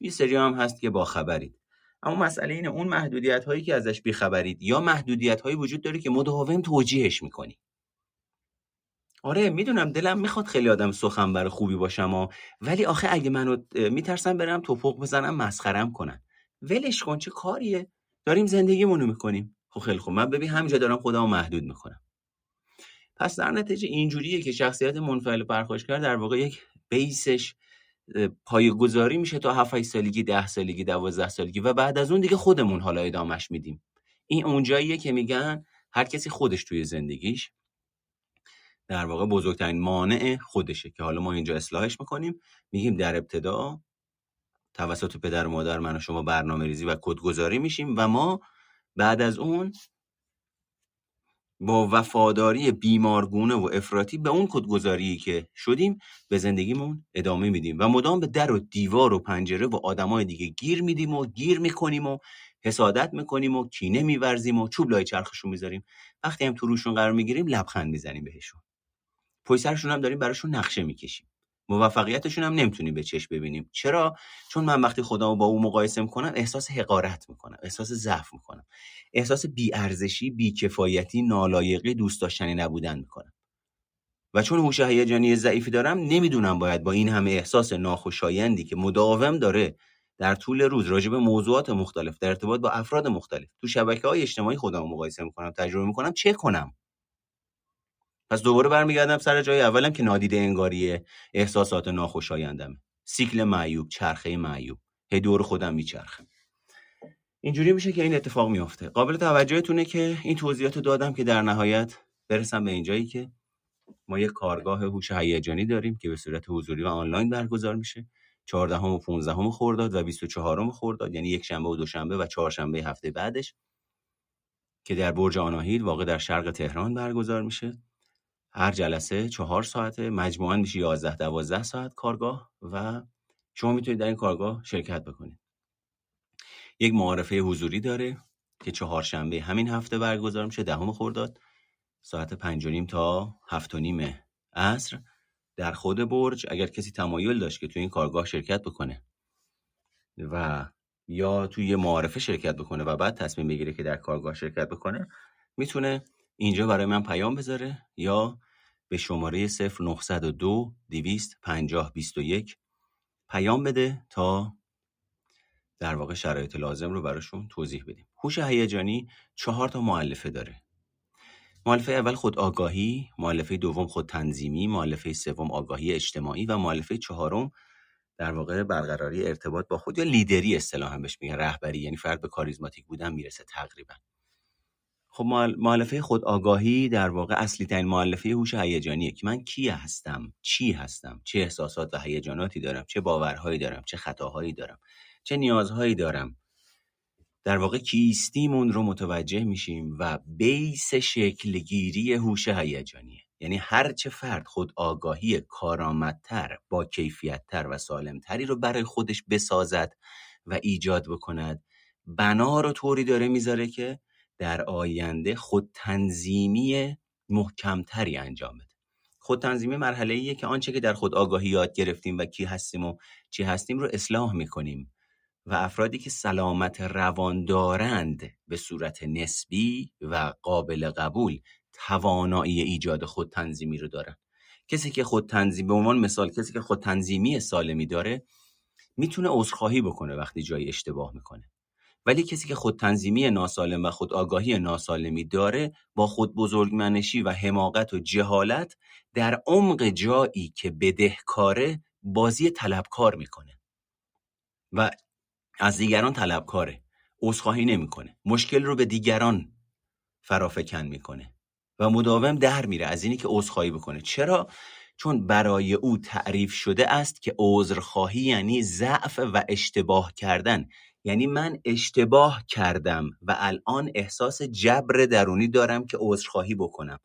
یه سری هم هست که با خبرید اما مسئله اینه اون محدودیت هایی که ازش بیخبرید یا محدودیت هایی وجود داره که مداوم توجیهش می‌کنی. آره می‌دونم دلم می‌خواد خیلی آدم سخنور خوبی باشم ولی آخه اگه منو میترسم برم توپق بزنم مسخرم کنن. ولش کن چه کاریه؟ داریم زندگیمونو می‌کنیم. خب خیلی خوب من ببین همینجا دارم خودمو محدود می‌کنم. پس در نتیجه اینجوریه که شخصیت منفعل پرخاشگر در واقع یک بیسش پایگذاری میشه تا 7 سالگی 10 سالگی 12 سالگی و بعد از اون دیگه خودمون حالا ادامش میدیم. این اونجاییه که میگن هر کسی خودش توی زندگیش در واقع بزرگترین مانع خودشه که حالا ما اینجا اصلاحش می‌کنیم. میگیم در ابتدا توسط پدر و مادر من و شما برنامه ریزی و کدگذاری میشیم و ما بعد از اون با وفاداری بیمارگونه و افراطی به اون کدگذاری که شدیم به زندگیمون ادامه میدیم و مدام به در و دیوار و پنجره و آدمای دیگه گیر میدیم و گیر می‌کنیم و حسادت می‌کنیم و کینه میورزیم و چوب لای چرخشون می‌ذاریم. وقتی هم تو روشون قرار می‌گیریم لبخند می‌زنیم بهشون. پای سرشون هم داریم براشون نقشه می‌کشیم. موفقیتشون هم نمی‌تونیم به چشم ببینیم. چرا؟ چون من وقتی خودمو با او مقایسه می‌کنم احساس حقارت می‌کنم احساس ضعف می‌کنم. احساس بیارزشی بیکفایتی نالایقی دوست داشتنی نبودن می‌کنم. و چون هوش هیجانی ضعیفی دارم نمی‌دونم باید با این همه احساس ناخوشایندی که مداوم داره در طول روز راجع به موضوعات مختلف در ارتباط با افراد مختلف تو شبکه های اجتماعی خودم مقایسه می‌کنم تجربه می‌کنم چه کنم؟ پس دوباره برمیگردم سر جای اولم که نادیده انگاری احساسات ناخوشایندم سیکل معیوب چرخه معیوب. هی دور خودم میچرخم. اینجوری میشه که این اتفاق میفته قابل توجهتونه که این توضیحات دادم که در نهایت برسم به اینجایی که ما یک کارگاه هوش هیجانی داریم که به صورت حضوری و آنلاین برگزار میشه. 14 و 15 خرداد و 24 خرداد یعنی یک شنبه و دوشنبه و چهارشنبه هفته بعدش که در برج آناهیل واقع در شرق تهران برگزار میشه. هر جلسه چهار ساعته مجموعا میشه 11 12 ساعت کارگاه و شما می‌تونید در این کارگاه شرکت بکنید. یک معارفه حضوری داره که چهارشنبه همین هفته برگزار میشه دهم خرداد ساعت پنج نیم تا هفت و نیم عصر. در خود برج اگر کسی تمایل داشت که توی این کارگاه شرکت بکنه و یا توی یه معارفه شرکت بکنه و بعد تصمیم بگیره که در کارگاه شرکت بکنه می‌تونه اینجا برای من پیام بذاره یا به شماره 0902 250 21 پیام بده تا در واقع شرایط لازم رو براشون توضیح بدیم. هوش هیجانی چهار تا معلفه داره. معلفه اول خود آگاهی معلفه دوم خود تنظیمی معلفه سوم آگاهی اجتماعی و معلفه چهارم در واقع برقراری ارتباط با خود یا لیدری اصطلاحا بهش میگن رهبری یعنی فرد به کاریزماتیک بودن می‌رسه تقریبا. خب معلفه خود آگاهی در واقع اصلی ترین معلفه هوش هیجانیه که من کی هستم چی هستم چه احساسات و هیجاناتی دارم چه باورهایی دارم چه خطاهایی دارم چه نیازهایی دارم. در واقع کیستیمون رو متوجه میشیم و بیس شکلگیری هوش هیجانیه. یعنی هرچه فرد خود آگاهی کارآمدتر با کیفیتتر و سالمتری رو برای خودش بسازد و ایجاد بکند بنا رو طوری داره می‌ذاره که در آینده خود تنظیمی محکمتری انجام بده. خود تنظیمی مرحله ایه که آنچه که در خود آگاهی یاد گرفتیم و کی هستیم و چی هستیم رو اصلاح می‌کنیم و افرادی که سلامت روان دارند به صورت نسبی و قابل قبول توانایی ایجاد خود تنظیمی رو دارن. کسی که خود تنظیم به عنوان مثال کسی که خود تنظیمی سالمی داره می‌تونه عذرخواهی بکنه وقتی جای اشتباه می‌کنه. ولی کسی که خود تنظیمی ناسالم و خود آگاهی ناسالمی داره با خود بزرگمنشی و حماقت و جهالت در عمق جایی که بدهکاره بازی طلبکار می‌کنه. و از دیگران طلبکاره. عذرخواهی نمی‌کنه. مشکل رو به دیگران فرافکن می‌کنه. و مداوم در میره از اینی که عذرخواهی بکنه. چرا؟ چون برای او تعریف شده است که عذرخواهی یعنی ضعف و اشتباه کردن. یعنی من اشتباه کردم و الان احساس جبر درونی دارم که عذرخواهی بکنم.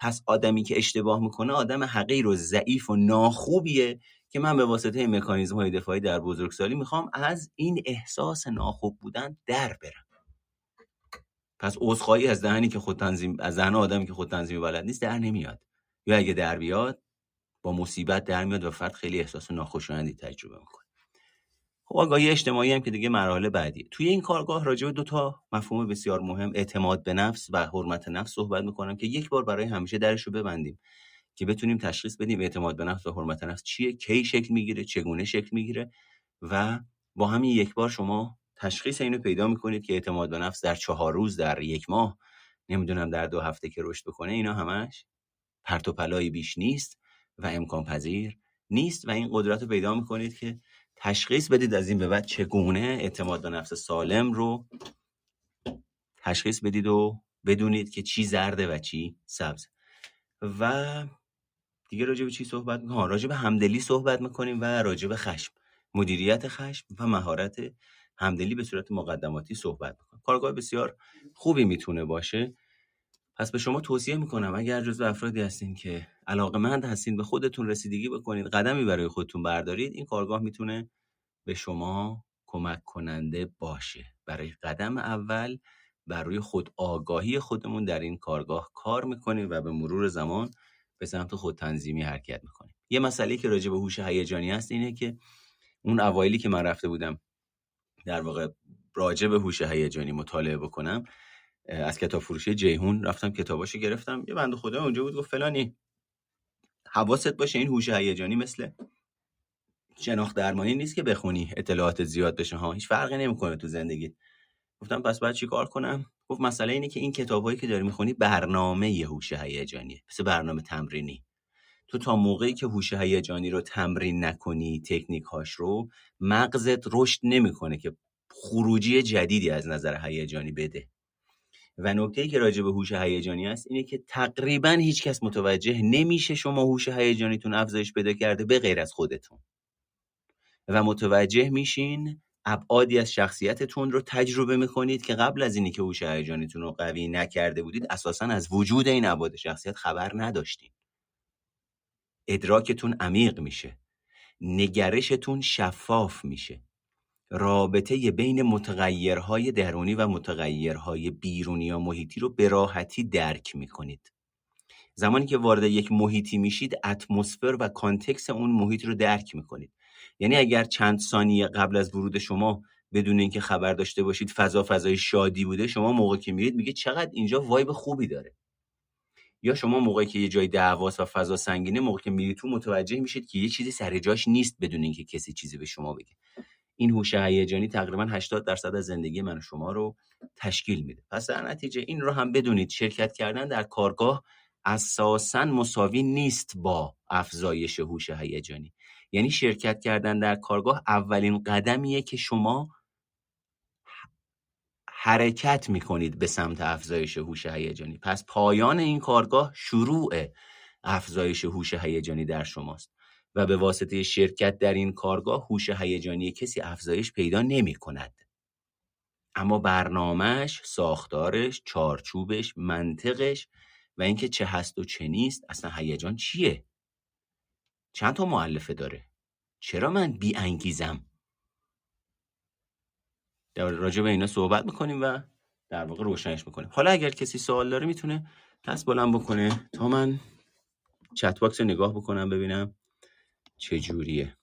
پس آدمی که اشتباه می‌کنه آدم حقیر و ضعیف و ناخوبیه که من به واسطه مکانیزم های دفاعی در بزرگسالی می‌خوام از این احساس ناخوب بودن در برم. پس عذرخواهی از دهنی که خود تنظیم از دهن آدمی که خود تنظیم بلد نیست در نمیاد. یا اگه در بیاد با مصیبت در میاد و فرد خیلی احساس ناخوشایندی تجربه می‌کنه. خب آگاهی اجتماعی هم که دیگه مرحله بعدی توی این کارگاه راجع به دو تا مفهوم بسیار مهم اعتماد به نفس و حرمت نفس صحبت می‌کنم که یک بار برای همیشه درش رو ببندیم که بتونیم تشخیص بدیم اعتماد به نفس و حرمت نفس چیه کی شکل می‌گیره چگونه شکل می‌گیره و با همین یک بار شما تشخیص اینو پیدا می‌کنید که اعتماد به نفس در چهار روز در یک ماه نمی‌دونم در دو هفته که رشد بکنه اینا همش پرت و پلایی بیش نیست و امکان پذیر نیست و این قدرت رو پیدا می‌کنید که تشخیص بدید از این به بعد چگونه اعتماد به نفس سالم رو تشخیص بدید و بدونید که چی زرده و چی سبز. و دیگه راجع به چی صحبت می‌کنیم؟ راجع به همدلی صحبت می‌کنیم و راجع به خشم. مدیریت خشم و مهارت همدلی به صورت مقدماتی صحبت می‌کنیم. کارگاه بسیار خوبی می‌تونه باشه. پس به شما توصیه می‌کنم اگر جزو افرادی هستین که علاقمند هستین به خودتون رسیدگی بکنید قدمی برای خودتون بردارید این کارگاه می‌تونه به شما کمک کننده باشه. برای قدم اول بر روی خود آگاهی خودمون در این کارگاه کار می‌کنیم و به مرور زمان به سمت خود تنظیمی حرکت می‌کنیم. یه مسئله که راجع به هوش هیجانی هست اینه که اون اوایلی که من رفته بودم در واقع راجع به هوش هیجانی مطالعه بکنم از کتاب فروشی جیهون رفتم کتاباشو گرفتم. یه بنده خدا اونجا بود گفت فلانی حواست باشه این هوش هیجانی مثل شناخت درمانی نیست که بخونی اطلاعات زیاد بشه ها. هیچ فرقی نمی‌کنه تو زندگی گفتم پس باید چیکار کنم؟ گفت مسئله اینه که این کتابایی که داری می‌خونی برنامه هوش هیجانیه مثل برنامه تمرینی. تو تا موقعی که هوش هیجانی رو تمرین نکنی تکنیک هاش رو مغزت رشد نمی‌کنه که خروجی جدیدی از نظر هیجانی بده. و نکته که راجع به هوش هیجانی است اینه که تقریبا هیچکس متوجه نمیشه شما هوش هیجانیتون افزایش پیدا کرده به غیر از خودتون. و متوجه میشین ابعادی از شخصیتتون رو تجربه می‌کنید که قبل از اینی که هوش هیجانیتون رو قوی نکرده بودید اساسا از وجود این ابعاد شخصیت خبر نداشتین. ادراکتون عمیق میشه. نگرشتون شفاف میشه. رابطه بین متغیرهای درونی و متغیرهای بیرونی یا محیطی رو به راحتی درک می‌کنید. زمانی که وارد یک محیطی میشید اتمسفر و کانتکس اون محیط رو درک می‌کنید. یعنی اگر چند ثانیه قبل از ورود شما بدون اینکه خبر داشته باشید فضا فضای شادی بوده شما موقع که میرید میگه چقدر اینجا وایب خوبی داره. یا شما موقعی که یه جای دعواست و فضا سنگینه موقع که میرید تو متوجه میشید که یه چیزی سر جاش نیست بدون اینکه کسی چیزی به شما بگه. این هوش هیجانی تقریبا 80 درصد از زندگی من و شما رو تشکیل میده. پس در نتیجه این رو هم بدونید شرکت کردن در کارگاه اساسا مساوی نیست با افزایش هوش هیجانی. یعنی شرکت کردن در کارگاه اولین قدمیه که شما حرکت می‌کنید به سمت افزایش هوش هیجانی. پس پایان این کارگاه شروع افزایش هوش هیجانی در شماست. و به واسطه شرکت در این کارگاه هوش هیجانی کسی افزایش پیدا نمی کند. اما برنامهش ساختارش چارچوبش منطقش و اینکه چه هست و چه نیست اصلا هیجان چیه؟ چند تا مؤلفه داره؟ چرا من بی انگیزم در راجع به اینا صحبت می‌کنیم و در واقع روشنش می‌کنیم. حالا اگر کسی سوال داره می‌تونه دست بلند بکنه تا من chat box نگاه بکنم ببینم. چه جوریه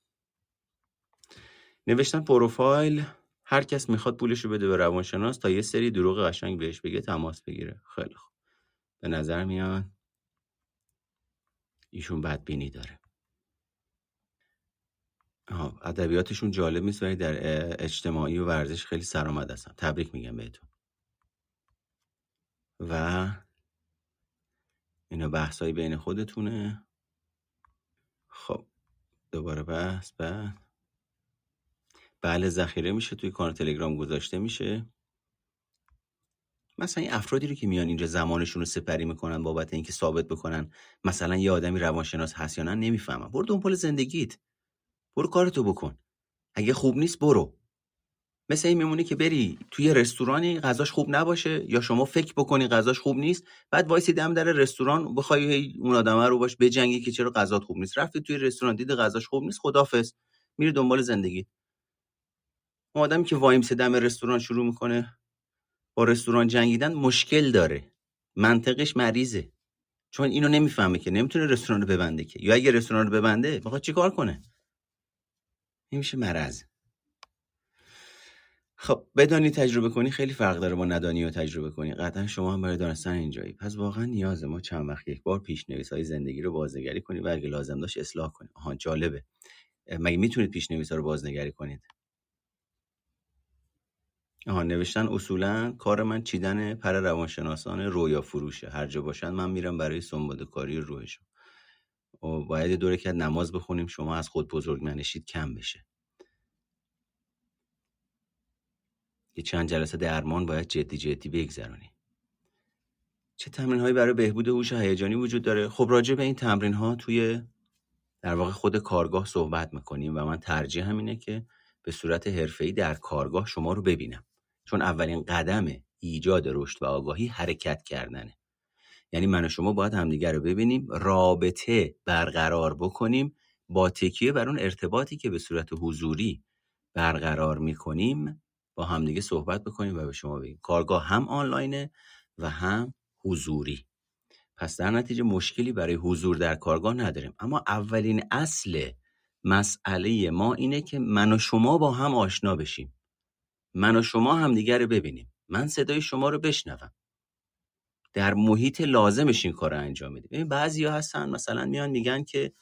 نوشتن پروفایل هر کس می‌خواد پولش رو بده به روانشناس تا یه سری دروغ قشنگ بهش بگه تماس بگیره. خیلی خوب. به نظر میاد ایشون بدبینی داره. ادبیاتشون جالب نیست ولی در اجتماعی و ورزش خیلی سرآمد هستن. تبریک میگم بهتون. و اینا بحثایی بین خودتونه. خب. دوباره. بحث بعد بله ذخیره میشه توی کانال تلگرام گذاشته میشه. مثلا این افرادی رو که میان اینجا زمانشون رو سپری می‌کنن بابت اینکه ثابت بکنن مثلا یه آدمی روانشناس هست یا نه نمی‌فهمم. برو دنبال زندگیت. برو کارتو بکن. اگه خوب نیست برو. مثل این میمونه که بری توی رستورانی غذاش خوب نباشه یا شما فکر بکنی غذاش خوب نیست بعد وایسی دم در رستوران بخوای اون آدم رو باش بجنگی که چرا غذات خوب نیست. رفتی توی رستوران دید غذاش خوب نیست خدافظ. میری دنبال زندگی. اون آدمی که وایمسه دم رستوران شروع می‌کنه با رستوران جنگیدن مشکل داره. منطقش مریضه. چون اینو نمی‌فهمه که نمی‌تونه رستوران رو ببنده که. یا اگه رستوران رو ببنده می‌خواد چیکار کنه؟ این میشه مرض. خب بدانی تجربه کنی خیلی فرق داره با ندانی و تجربه کنی. قطعا شما هم برای دانستن اینجایی. پس واقعا نیاز ما چند وقت یک بار پیشنویس های زندگی رو بازنگری کنی و اگه لازم داشت اصلاح کنی. آها جالبه. مگه می‌تونید پیشنویس ها رو بازنگری کنید؟ آها نوشتن اصولا کار من چیدن پر روانشناسان رویا فروشه. هر جا باشن من میرم برای سنباده کاری روحشون. و باید دوره که نماز بخونیم شما از خود بزرگ کم بشه. یه چند جلسه درمان باید جدی جدی بگذرونی. چه تمرین هایی برای بهبود هوش هیجانی وجود داره؟ خب راجع به این تمرین ها توی در واقع خود کارگاه صحبت می‌کنیم و من ترجیح همینه که به صورت حرفه‌ای در کارگاه شما رو ببینم. چون اولین قدم ایجاد رشد و آگاهی حرکت کردنه. یعنی من و شما باید همدیگر رو ببینیم رابطه برقرار بکنیم با تکیه بر اون ارتباطی که به صورت حضوری برقرار می‌کنیم با همدیگه صحبت بکنیم و به شما بگیم. کارگاه هم آنلاینه و هم حضوری. پس در نتیجه مشکلی برای حضور در کارگاه نداریم. اما اولین اصل مسئله ما اینه که من و شما با هم آشنا بشیم. من و شما همدیگه رو ببینیم. من صدای شما رو بشنوم. در محیط لازمش این کار رو انجام میدیم. ببین بعضیا هستن مثلا میان میگن که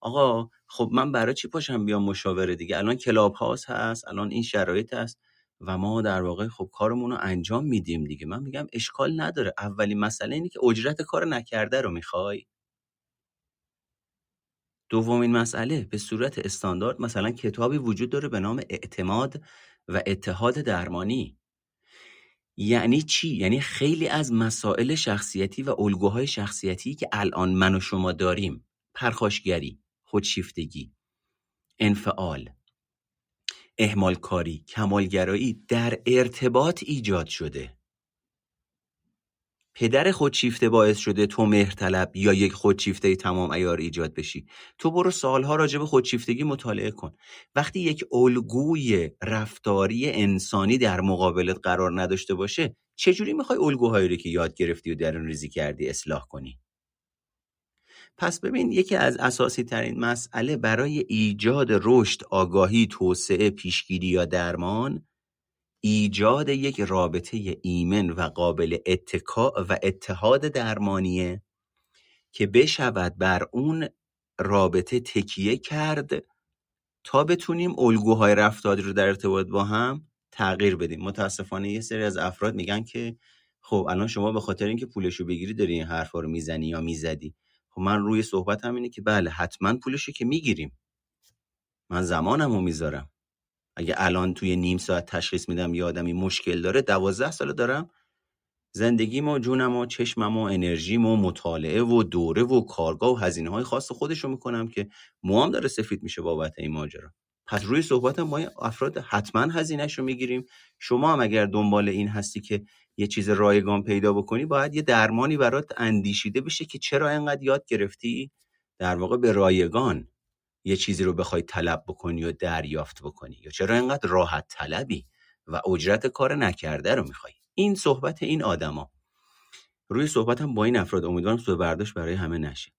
آقا خب من برای چی پاشم بیام مشاوره دیگه؟ الان کلاب هاست هست الان این شرایط هست. و ما در واقع خب کارمون رو انجام میدیم دیگه. من میگم اشکال نداره. اولین مسئله اینه که اجرت کار نکرده رو می‌خوای. دومین مسئله به صورت استاندارد مثلا کتابی وجود داره به نام اعتماد و اتحاد درمانی. یعنی چی؟ یعنی خیلی از مسائل شخصیتی و الگوهای شخصیتی که الان من و شما داریم. پرخاشگری خودشیفتگی انفعال. اهمالکاری کمالگرایی در ارتباط ایجاد شده. پدر خودشیفته باعث شده تو مهرطلب یا یک خودشیفته تمام ایار ایجاد بشی. تو برو سالها راجع به خودشیفتگی مطالعه کن. وقتی یک الگوی رفتاری انسانی در مقابلت قرار نداشته باشه چجوری می‌خوای الگوهایی رو که یاد گرفتی و درون ریزی کردی اصلاح کنی؟ پس ببین یکی از اساسی ترین مسئله برای ایجاد رشد آگاهی توسعه پیشگیری یا درمان ایجاد یک رابطه ایمن و قابل اتکا و اتحاد درمانیه که بشود بر اون رابطه تکیه کرد تا بتونیم الگوهای رفتاری رو در ارتباط با هم تغییر بدیم. متاسفانه یه سری از افراد میگن که خب الان شما به خاطر اینکه پولشو بگیری داری این حرفا رو می‌زنی یا می‌زدی. خب من روی صحبت هم اینه که بله حتما پولشو که می‌گیریم. من زمانم رو می‌ذارم. اگه الان توی نیم ساعت تشخیص میدم یه آدمی مشکل داره دوازده ساله دارم. زندگیم و جونم و چشمم و انرژیم و مطالعه و دوره و کارگاه و هزینه های خاص خودشو می‌کنم که موام داره سفید میشه بابت این ماجرا. پس روی صحبت ما افراد حتما هزینهش رو می‌گیریم. شما هم اگر دنبال این هستی که یه چیز رایگان پیدا بکنی باید یه درمانی برات اندیشیده بشه که چرا اینقدر یاد گرفتی در واقع به رایگان یه چیزی رو بخوای طلب بکنی و دریافت بکنی یا چرا اینقدر راحت طلبی و اجرت کار نکرده رو می‌خوای. این صحبت این آدما. روی صحبتم با این افراد امیدوارم سوء برداشت برای همه نشه.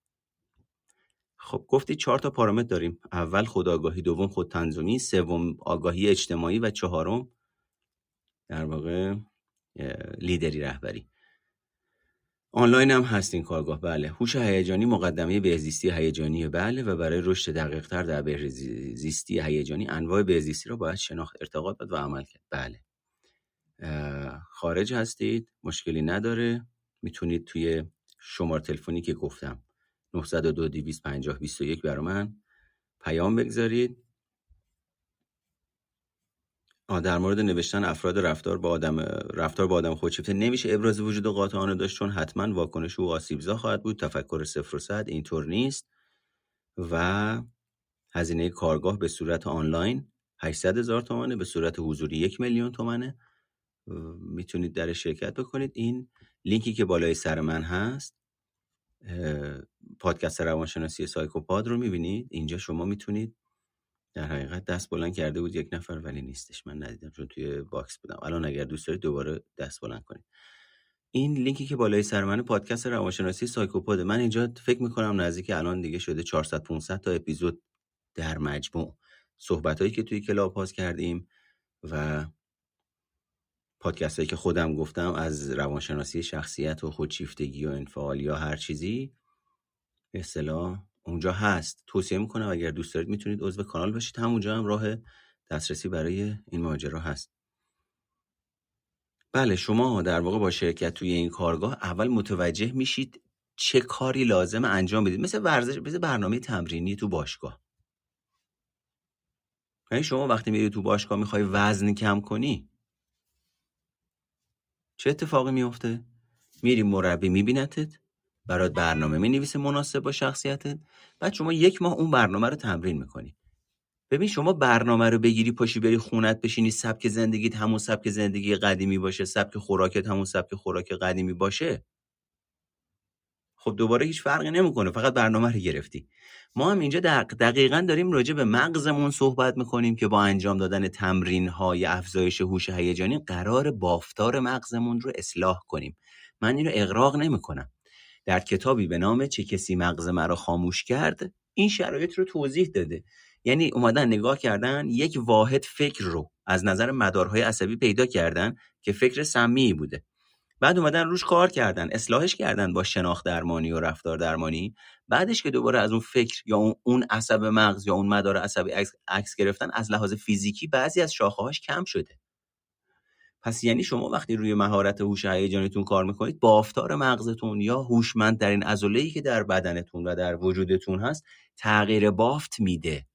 خب گفتی چهار تا پارامتر داریم. اول خودآگاهی دوم خود تنظیمی سوم آگاهی اجتماعی و چهارم در واقع لیدری رهبری. آنلاین هم هست این کارگاه بله. هوش هیجانی مقدمه بهزیستی هیجانی بله. و برای رشد دقیقتر در بهزیستی هیجانی انواع بهزیستی را باید شناخت ارتقا داد و عمل کرد. بله. خارج هستید مشکلی نداره. می‌تونید توی شماره تلفنی که گفتم 902 250 21 برای من پیام بگذارید. در مورد نوشتن افراد رفتار با آدم رفتار با آدم خودشیفته نمیشه ابراز وجود قاطعانه داشت چون حتما واکنش او آسیبزا خواهد بود تفکر صفر و صد اینطور نیست. و هزینه کارگاه به صورت آنلاین 800 هزار تومنه به صورت حضوری یک میلیون تومنه می‌تونید در شرکت بکنید. این لینکی که بالای سر من هست پادکست روانشناسی سایکوپاد رو می‌بینید. اینجا شما می‌تونید در حقیقت دست بلند کرده بود یک نفر ولی نیستش. من ندیدم چون توی box بودم. الان اگر دوست دارید دوباره دست بلند کنید این لینکی که بالای سر من پادکست روانشناسی سایکوپاد من اینجا فکر می‌کنم نزدیک الان دیگه شده 400 500 تا اپیزود در مجموع. صحبت هایی که توی club پاس کردیم و پادکست هایی که خودم گفتم از روانشناسی شخصیت و خودشیفتگی و انفعال یا هر چیزی به اونجا هست. توصیه می‌کنم اگر دوست دارید می‌تونید عضو کانال باشید. همونجا هم راه دسترسی برای این ماجرا هست. بله شما در واقع با شرکت توی این کارگاه اول متوجه میشید چه کاری لازم انجام بدید. مثل ورزش مثل برنامه تمرینی تو باشگاه. یعنی شما وقتی میری تو باشگاه می‌خوای وزن کم کنی چه اتفاقی میفته میری مربی میبینتت برات برنامه می نویسه مناسب با شخصیتت. بعد شما یک ماه اون برنامه رو تمرین می‌کنی. ببین شما برنامه رو بگیری پاشی بری خونت بشینی سبک زندگیت همون سبک زندگی قدیمی باشه سبک خوراکت همون سبک خوراک قدیمی باشه. خب دوباره هیچ فرقی نمی‌کنه فقط برنامه رو گرفتی. ما هم اینجا دقیقا داریم راجع به مغزمون صحبت می‌کنیم که با انجام دادن تمرین های افزایش هوش هیجانی قرار بافتار مغزمون رو اصلاح کنیم. من اینو اقراق نمی‌کنم. در کتابی به نام چه کسی مغز مرا خاموش کرد این شرایط رو توضیح داده. یعنی اومدن نگاه کردن یک واحد فکر رو از نظر مدارهای عصبی پیدا کردن که فکر سمی بوده. بعد اومدن روش کار کردن اصلاحش کردن با شناخت درمانی و رفتار درمانی. بعدش که دوباره از اون فکر یا اون عصب مغز یا اون مدار عصبی عکس گرفتن از لحاظ فیزیکی بعضی از شاخه‌هاش کم شده. پس یعنی شما وقتی روی مهارت هوش هیجانیتون کار می‌کنید بافتار مغزتون یا هوشمند در این که در بدنتون و در وجودتون هست تغییر بافت میده.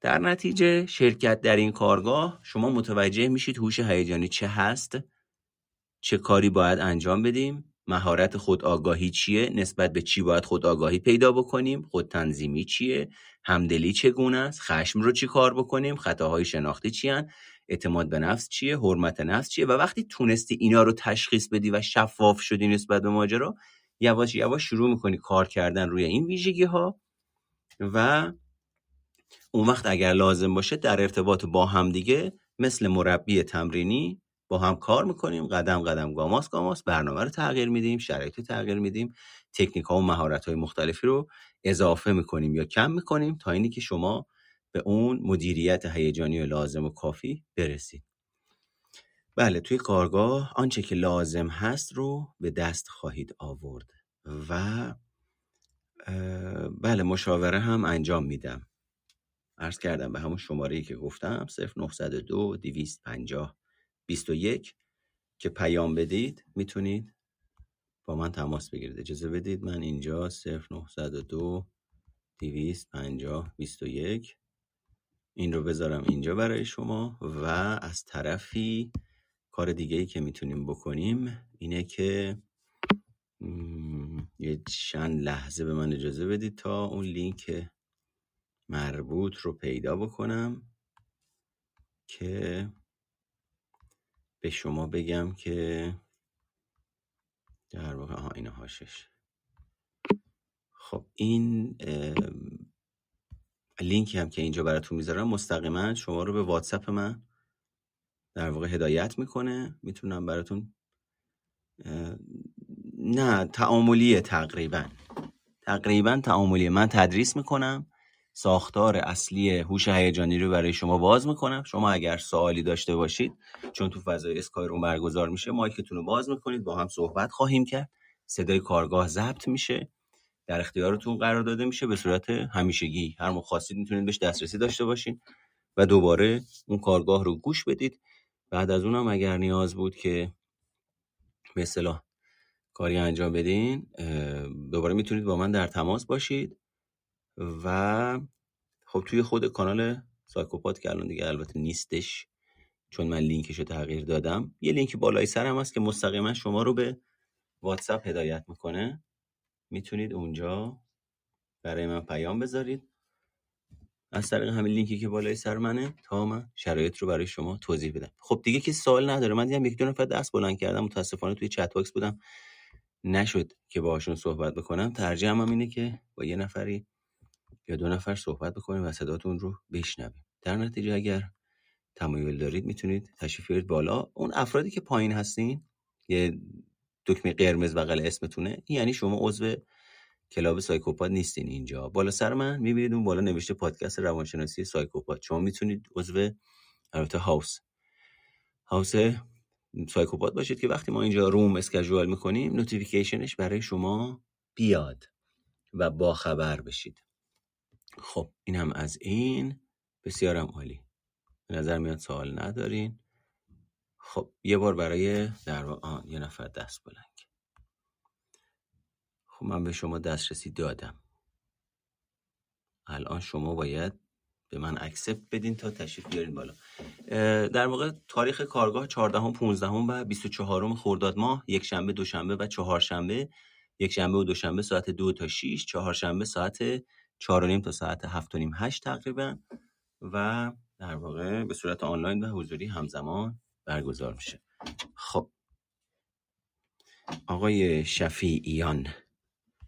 در نتیجه شرکت در این کارگاه شما متوجه میشید هوش هیجانی چه هست چه کاری باید انجام بدیم مهارت خود آگاهی چیه نسبت به چی باید خود آگاهی پیدا بکنیم خود تنظیمی چیه همدلی چگونه است خشم رو چی کار بکنیم خطاهای شناختی چیان اعتماد به نفس چیه حرمت نفس چیه؟ و وقتی تونستی اینا رو تشخیص بدی و شفاف شدی نسبت به ماجرا یواش یواش شروع می‌کنی کار کردن روی این ویژگی ها و اون وقت اگر لازم باشه در ارتباط با هم دیگه مثل مربی تمرینی با هم کار می‌کنیم قدم قدم گاماس گاماس برنامه رو تغییر میدیم شرایط رو تغییر میدیم تکنیک ها و مهارت های مختلفی رو اضافه می‌کنیم یا کم می‌کنیم تا اینی که شما به اون مدیریت هیجانی لازم و کافی برسید. بله توی کارگاه آنچه که لازم هست رو به دست خواهید آورد و بله مشاوره هم انجام میدم. عرض کردم به همون شماره که گفتم 0902 250 21 که پیام بدید می‌تونید با من تماس بگیرید. اجازه بدید من اینجا 0902 250 21 این رو بذارم اینجا برای شما و از طرفی کار دیگه ای که می‌تونیم بکنیم اینه که یه چند لحظه به من اجازه بدید تا اون لینک مربوط رو پیدا بکنم که به شما بگم که در واقع ها این هاشش خب این لینکی هم که اینجا براتون می‌ذارم مستقیما شما رو به واتساپ من در واقع هدایت می‌کنه. می‌تونم براتون نه تعاملیه تقریبا. تقریبا تعاملیه. من تدریس می‌کنم ساختار اصلی هوش هیجانی رو برای شما باز می‌کنم. شما اگر سوالی داشته باشید چون تو فضای اسکای رو برگزار میشه مایکتون رو باز می‌کنید با هم صحبت خواهیم کرد. صدای کارگاه ضبط میشه. در اختیارتون قرار داده میشه به صورت همیشگی. هر موقع خواستید می‌تونید بهش دسترسی داشته باشین و دوباره اون کارگاه رو گوش بدید. بعد از اونم اگر نیاز بود که اصطلاح کاری انجام بدین دوباره می‌تونید با من در تماس باشید و خب توی خود کانال سایکوپات که الان دیگه البته نیستش چون من لینکش رو تغییر دادم یه لینک بالای سرم هست که مستقیما شما رو به واتساپ هدایت می‌کنه. می‌تونید اونجا برای من پیام بذارید. از طریق همین لینکی که بالای سر منه تا من شرایط رو برای شما توضیح بدم. خب دیگه که سوال نداره. من دیدم یک دو نفر دست بلند کردم متاسفانه توی chat box بودم. نشد که باهاشون صحبت بکنم. ترجیحم هم اینه که با یه نفری یا دو نفر صحبت بکنیم و صداتون رو بشنویم. در نتیجه اگر تمایل دارید می‌تونید تشریف بالا. اون افرادی که پایین هستین یه دکمه قرمز بغل اسمتونه یعنی شما عضو club سایکوپات نیستین اینجا. بالا سر من می‌بینید اون بالا نوشته پادکست روانشناسی سایکوپات. شما می‌تونید عضو البته house house سایکوپات باشید که وقتی ما اینجا room schedule می‌کنیم notification ش برای شما بیاد و با خبر بشید. خب این هم از این. بسیارم عالی. به نظر میاد سوال ندارین. خب یه بار برای در آن یه نفر دست بلند خب من به شما دسترسی دادم. الان شما باید به من اکسپت بدین تا تشریف بیارین بالا. در واقع تاریخ کارگاه 14 هم 15 هم و 24 خرداد ماه یک شنبه دوشنبه و چهارشنبه. یک شنبه و دوشنبه ساعت دو تا 6 چهارشنبه ساعت چهار و نیم تا ساعت هفت و نیم هشت تقریبا. و در واقع به صورت آنلاین و حضوری همزمان برگزار میشه. خب. آقای شفیعیان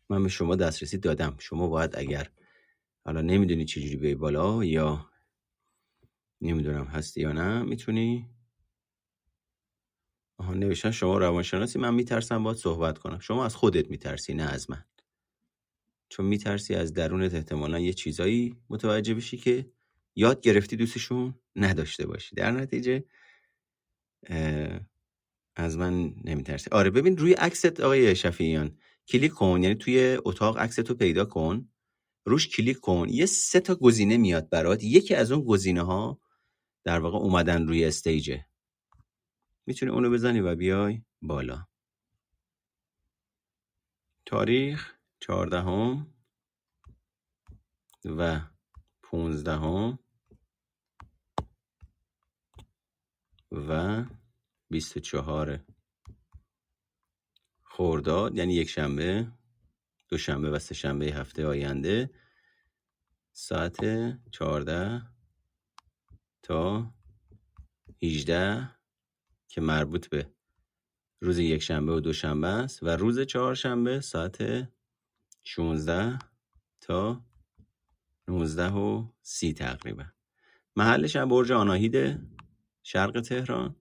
من به شما دسترسی دادم. شما باید اگر حالا نمی‌دونی چجوری به بالا یا نمی‌دونم هستی یا نه می‌تونی؟ آها نوشتن شما روانشناسی من میترسم باید صحبت کنم. شما از خودت میترسی نه از من. چون میترسی از درونت احتمالا یه چیزایی متوجه بشی که یاد گرفتی دوستشون نداشته باشی. در نتیجه از من نمیترسی. آره ببین روی عکست آقای شفیعیان کلیک کن یعنی توی اتاق عکستو پیدا کن. روش کلیک کن. یه سه تا گزینه میاد برات. یکی از اون گزینه ها در واقع اومدن روی استیجه. می‌تونی اونو بزنی و بیای بالا. تاریخ چهاردهم و پونزدهم و بیست و چهار. خورداد یعنی یک شنبه دوشنبه و سه شنبه هفته آینده. ساعت چهارده تا هیجده که مربوط به روز یک شنبه و دوشنبه است و روز چهارشنبه ساعت 16 تا 19 و 30 تقریبا. محلش هم برج آناهیده شرق تهران.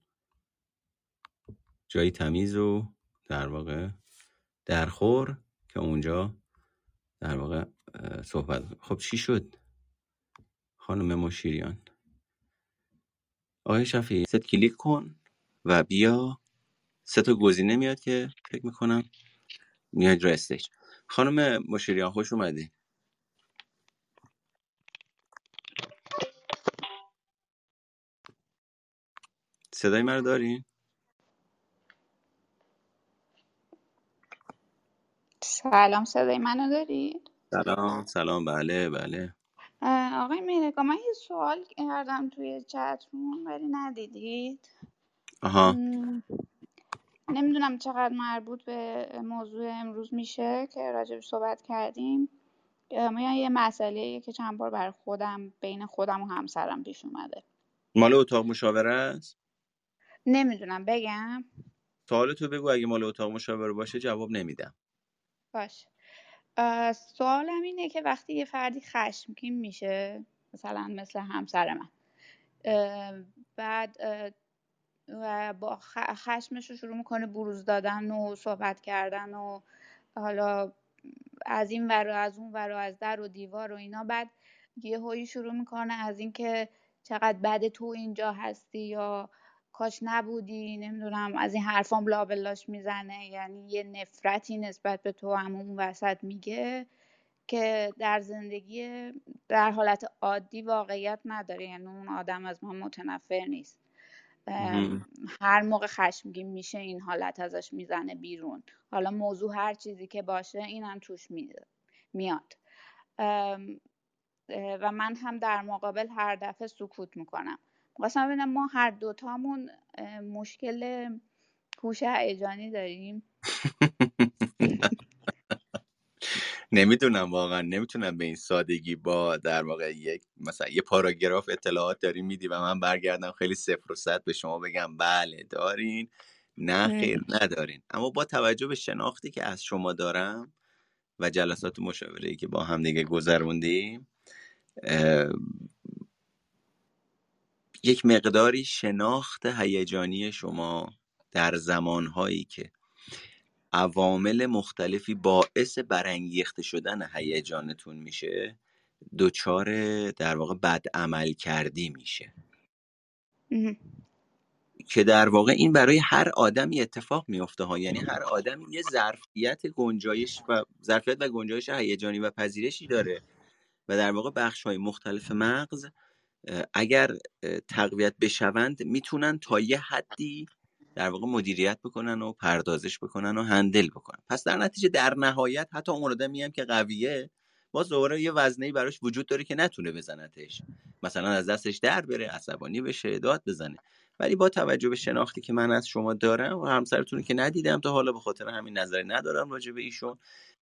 جایی تمیز و در واقع درخور که اونجا در واقع صحبت خب چی شد؟ خانم مشیریان. آقای شفیعی ست کلیک کن و بیا. سه تا گزینه میاد که فکر می‌کنم میاد رو stage. خانم مشیریان خوش اومدی. صدای من رو دارین؟ سلام صدای منو دارید؟ سلام سلام بله بله. آقای مهرگا من یه سوال کردم توی چتمون ولی ندیدید. آها. نمی‌دونم چقدر مربوط به موضوع امروز میشه که راجب صحبت کردیم. یه مسئله که چند بار بر خودم بین خودم و همسرم پیش اومده. مال اتاق مشاوره است؟ نمی‌دونم بگم. سوال تو بگو اگه مال اتاق مشاوره باشه جواب نمیدم. باش. سوالم اینه که وقتی یه فردی خشمگین میشه مثلا مثل همسر من بعد و با خشمش رو شروع می‌کنه بروز دادن و صحبت کردن و حالا از این ور و از اون ور و از در و دیوار و اینا بعد یه هایی شروع می‌کنه از اینکه چقدر بد تو اینجا هستی یا کاش نبودی نمی‌دونم از این حرفام لابلاش می‌زنه. یعنی یه نفرتی نسبت به تو هم اون وسط میگه که در زندگی در حالت عادی واقعیت نداره. یعنی اون آدم از من متنفر نیست. هر موقع خشمگین میشه این حالت ازش می‌زنه بیرون. حالا موضوع هر چیزی که باشه اینم توش میاد. و من هم در مقابل هر دفعه سکوت می‌کنم. خواستم ببینم ما هر دوتامون مشکل هوش هیجانی داریم. نمی‌دونم واقعا. نمی‌تونم به این سادگی با در واقع یک مثلا یه پاراگراف اطلاعات داری میدی و من برگردم خیلی صفر و صد به شما بگم بله دارین نه خیر ندارین. اما با توجه به شناختی که از شما دارم و جلسات مشاوره که با هم دیگه گذروندیم یک مقداری شناخت هیجانی شما در زمانهایی که عوامل مختلفی باعث برانگیخته شدن هیجانتون میشه دچار در واقع بد عمل کردی میشه. که در واقع این برای هر آدمی اتفاق میفته ها. یعنی هر آدمی یه ظرفیت گنجایش و ظرفیت و گنجایش هیجانی و پذیرشی داره و در واقع بخش های مختلف مغز اگر تقویت بشوند می‌تونن تا یه حدی در واقع مدیریت بکنن و پردازش بکنن و هندل بکنن. پس در نتیجه در نهایت حتی اون آدمی هم که قویه باز دوباره یه وزنه براش وجود داره که نتونه بزنتش. مثلا از دستش در بره عصبانی بشه داد بزنه. ولی با توجه به شناختی که من از شما دارم و همسرتون که ندیدم تا حالا به خاطر همین نظری ندارم راجع به ایشون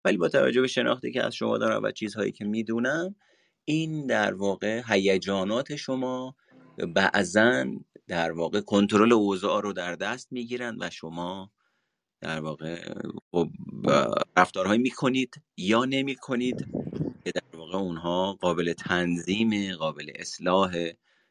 ولی با توجه به شناختی که از شما دارم و چیزهایی که می‌دونم این در واقع هیجانات شما بعضا در واقع کنترل اوضاع رو در دست می‌گیرن و شما در واقع خب رفتارهایی می‌کنید یا نمی‌کنید که در واقع اونها قابل تنظیم قابل اصلاح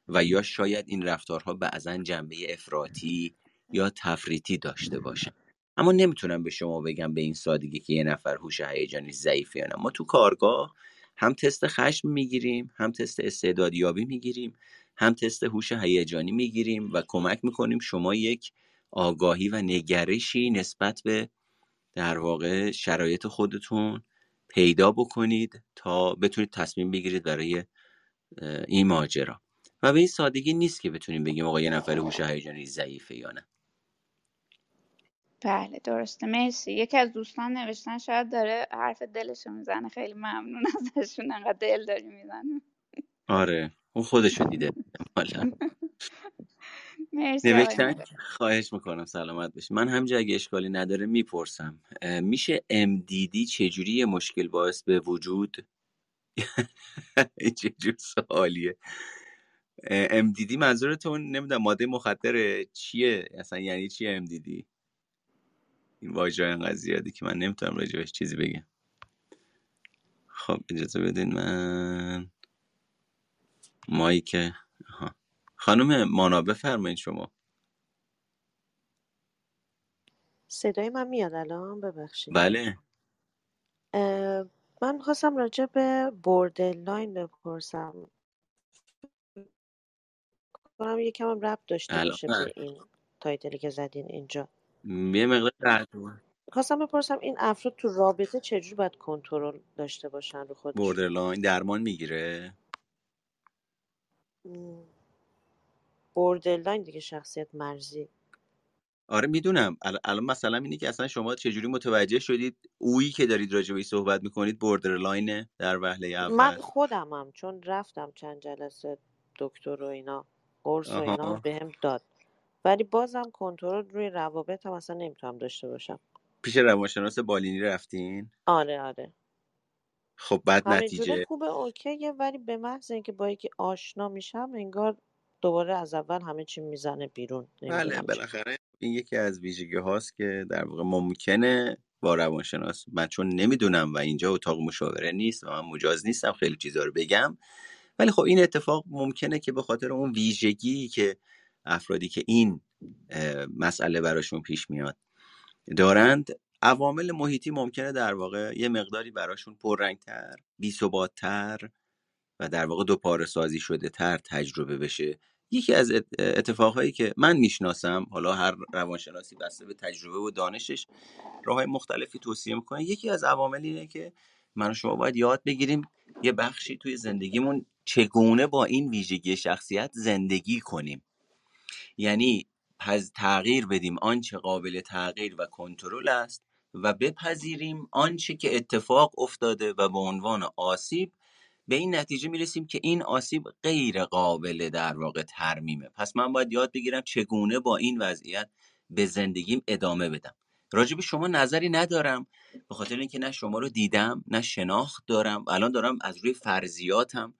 و یا شاید این رفتارها بعضا جنبه افراطی یا تفریطی داشته باشن. اما نمی‌تونم به شما بگم به این سادگی که یه نفر هوش هیجانی ضعیفه یا نه. ما تو کارگاه هم تست خشم می‌گیریم هم تست استعدادیابی می‌گیریم هم تست هوش هیجانی می‌گیریم و کمک می‌کنیم شما یک آگاهی و نگرشی نسبت به در واقع شرایط خودتون پیدا بکنید تا بتونید تصمیم بگیرید برای این ماجرا. و به این سادگی نیست که بتونیم بگیم آقا یه نفر هوش هیجانی ضعیفه یا نه. بله درسته. مرسی. یکی از دوستان نوشتن شاید داره حرف دلشو می‌زنه. خیلی ممنون ازشون. انقدر دل داری می‌زنه آره. اون خودشو دیده. مرسی نوشتن خواهش می‌کنم سلامت باشی. من همجا اگه اشکالی نداره می‌پرسم. میشه MDD چجوری یه مشکل باعث به وجود؟ [LAUGHS] چجور سوالیه. MDD منظورتون نمی‌دونم ماده مخدر چیه؟ اصلا یعنی چیه MDD این واژه انقدر زیادی که من نمی‌تونم راجبش چیزی بگم. خب اجازه بدین من mic ها. خانم مانا بفرمایید شما. صدای من میاد الان؟ ببخشید. بله. من خواستم راجع به borderline بپرسم. کنم یکم هم ربط داشته باشه. به این title ی که زدین اینجا. یه مقدار قطع خواستم بپرسم این افراد تو رابطه چجور باید کنترل داشته باشن رو خودشون؟ borderline درمان می‌گیره؟ م، borderline دیگه شخصیت مرزی. آره می‌دونم. ال- الان مثلا اینه که اصلا شما چجوری متوجه شدید؟ اویی که دارید راجع بهش صحبت می‌کنید borderline ه در وهله من اول خودمم چون رفتم چند جلسه دکتر و اینا قرص و اینا آها بهم داد. ولی بازم کنترل روی روابط هم اصلا نمی‌تونم داشته باشم. پیش روانشناس بالینی رفتین؟ آره آره. خب بعد نتیجه؟ خوبه اوکیه ولی به محض اینکه با یکی آشنا میشم انگار دوباره از اول همه چی می‌زنه بیرون بله نمی‌دونم چرا بالاخره این یکی از ویژگی هاست که در واقع ممکنه با روانشناس من چون نمی‌دونم و اینجا اتاق مشاوره نیست و من مجاز نیستم خیلی چیزا رو بگم ولی خب این اتفاق ممکنه که به خاطر اون ویژگی که افرادی که این مسئله براشون پیش میاد. دارند عوامل محیطی ممکنه در واقع یه مقداری براشون پررنگتر بی‌ثبات‌تر و در واقع دو پاره سازی شده تر تجربه بشه. یکی از ات- اتفاقهایی که من می‌شناسم حالا هر روانشناسی بسته به تجربه و دانشش راه مختلفی توصیه می‌کنه یکی از عوامل اینه که من و شما باید یاد بگیریم یه بخشی توی زندگیمون چگونه با این ویژگی شخصیت زندگی کنیم. یعنی پز تغییر بدیم آنچه قابل تغییر و کنترل است و بپذیریم آنچه که اتفاق افتاده و به عنوان آسیب به این نتیجه می‌رسیم که این آسیب غیر قابل در واقع ترمیمه. پس من باید یاد بگیرم چگونه با این وضعیت به زندگیم ادامه بدم. راجع به شما نظری ندارم به خاطر اینکه نه شما رو دیدم نه شناخت دارم. الان دارم از روی فرضیاتم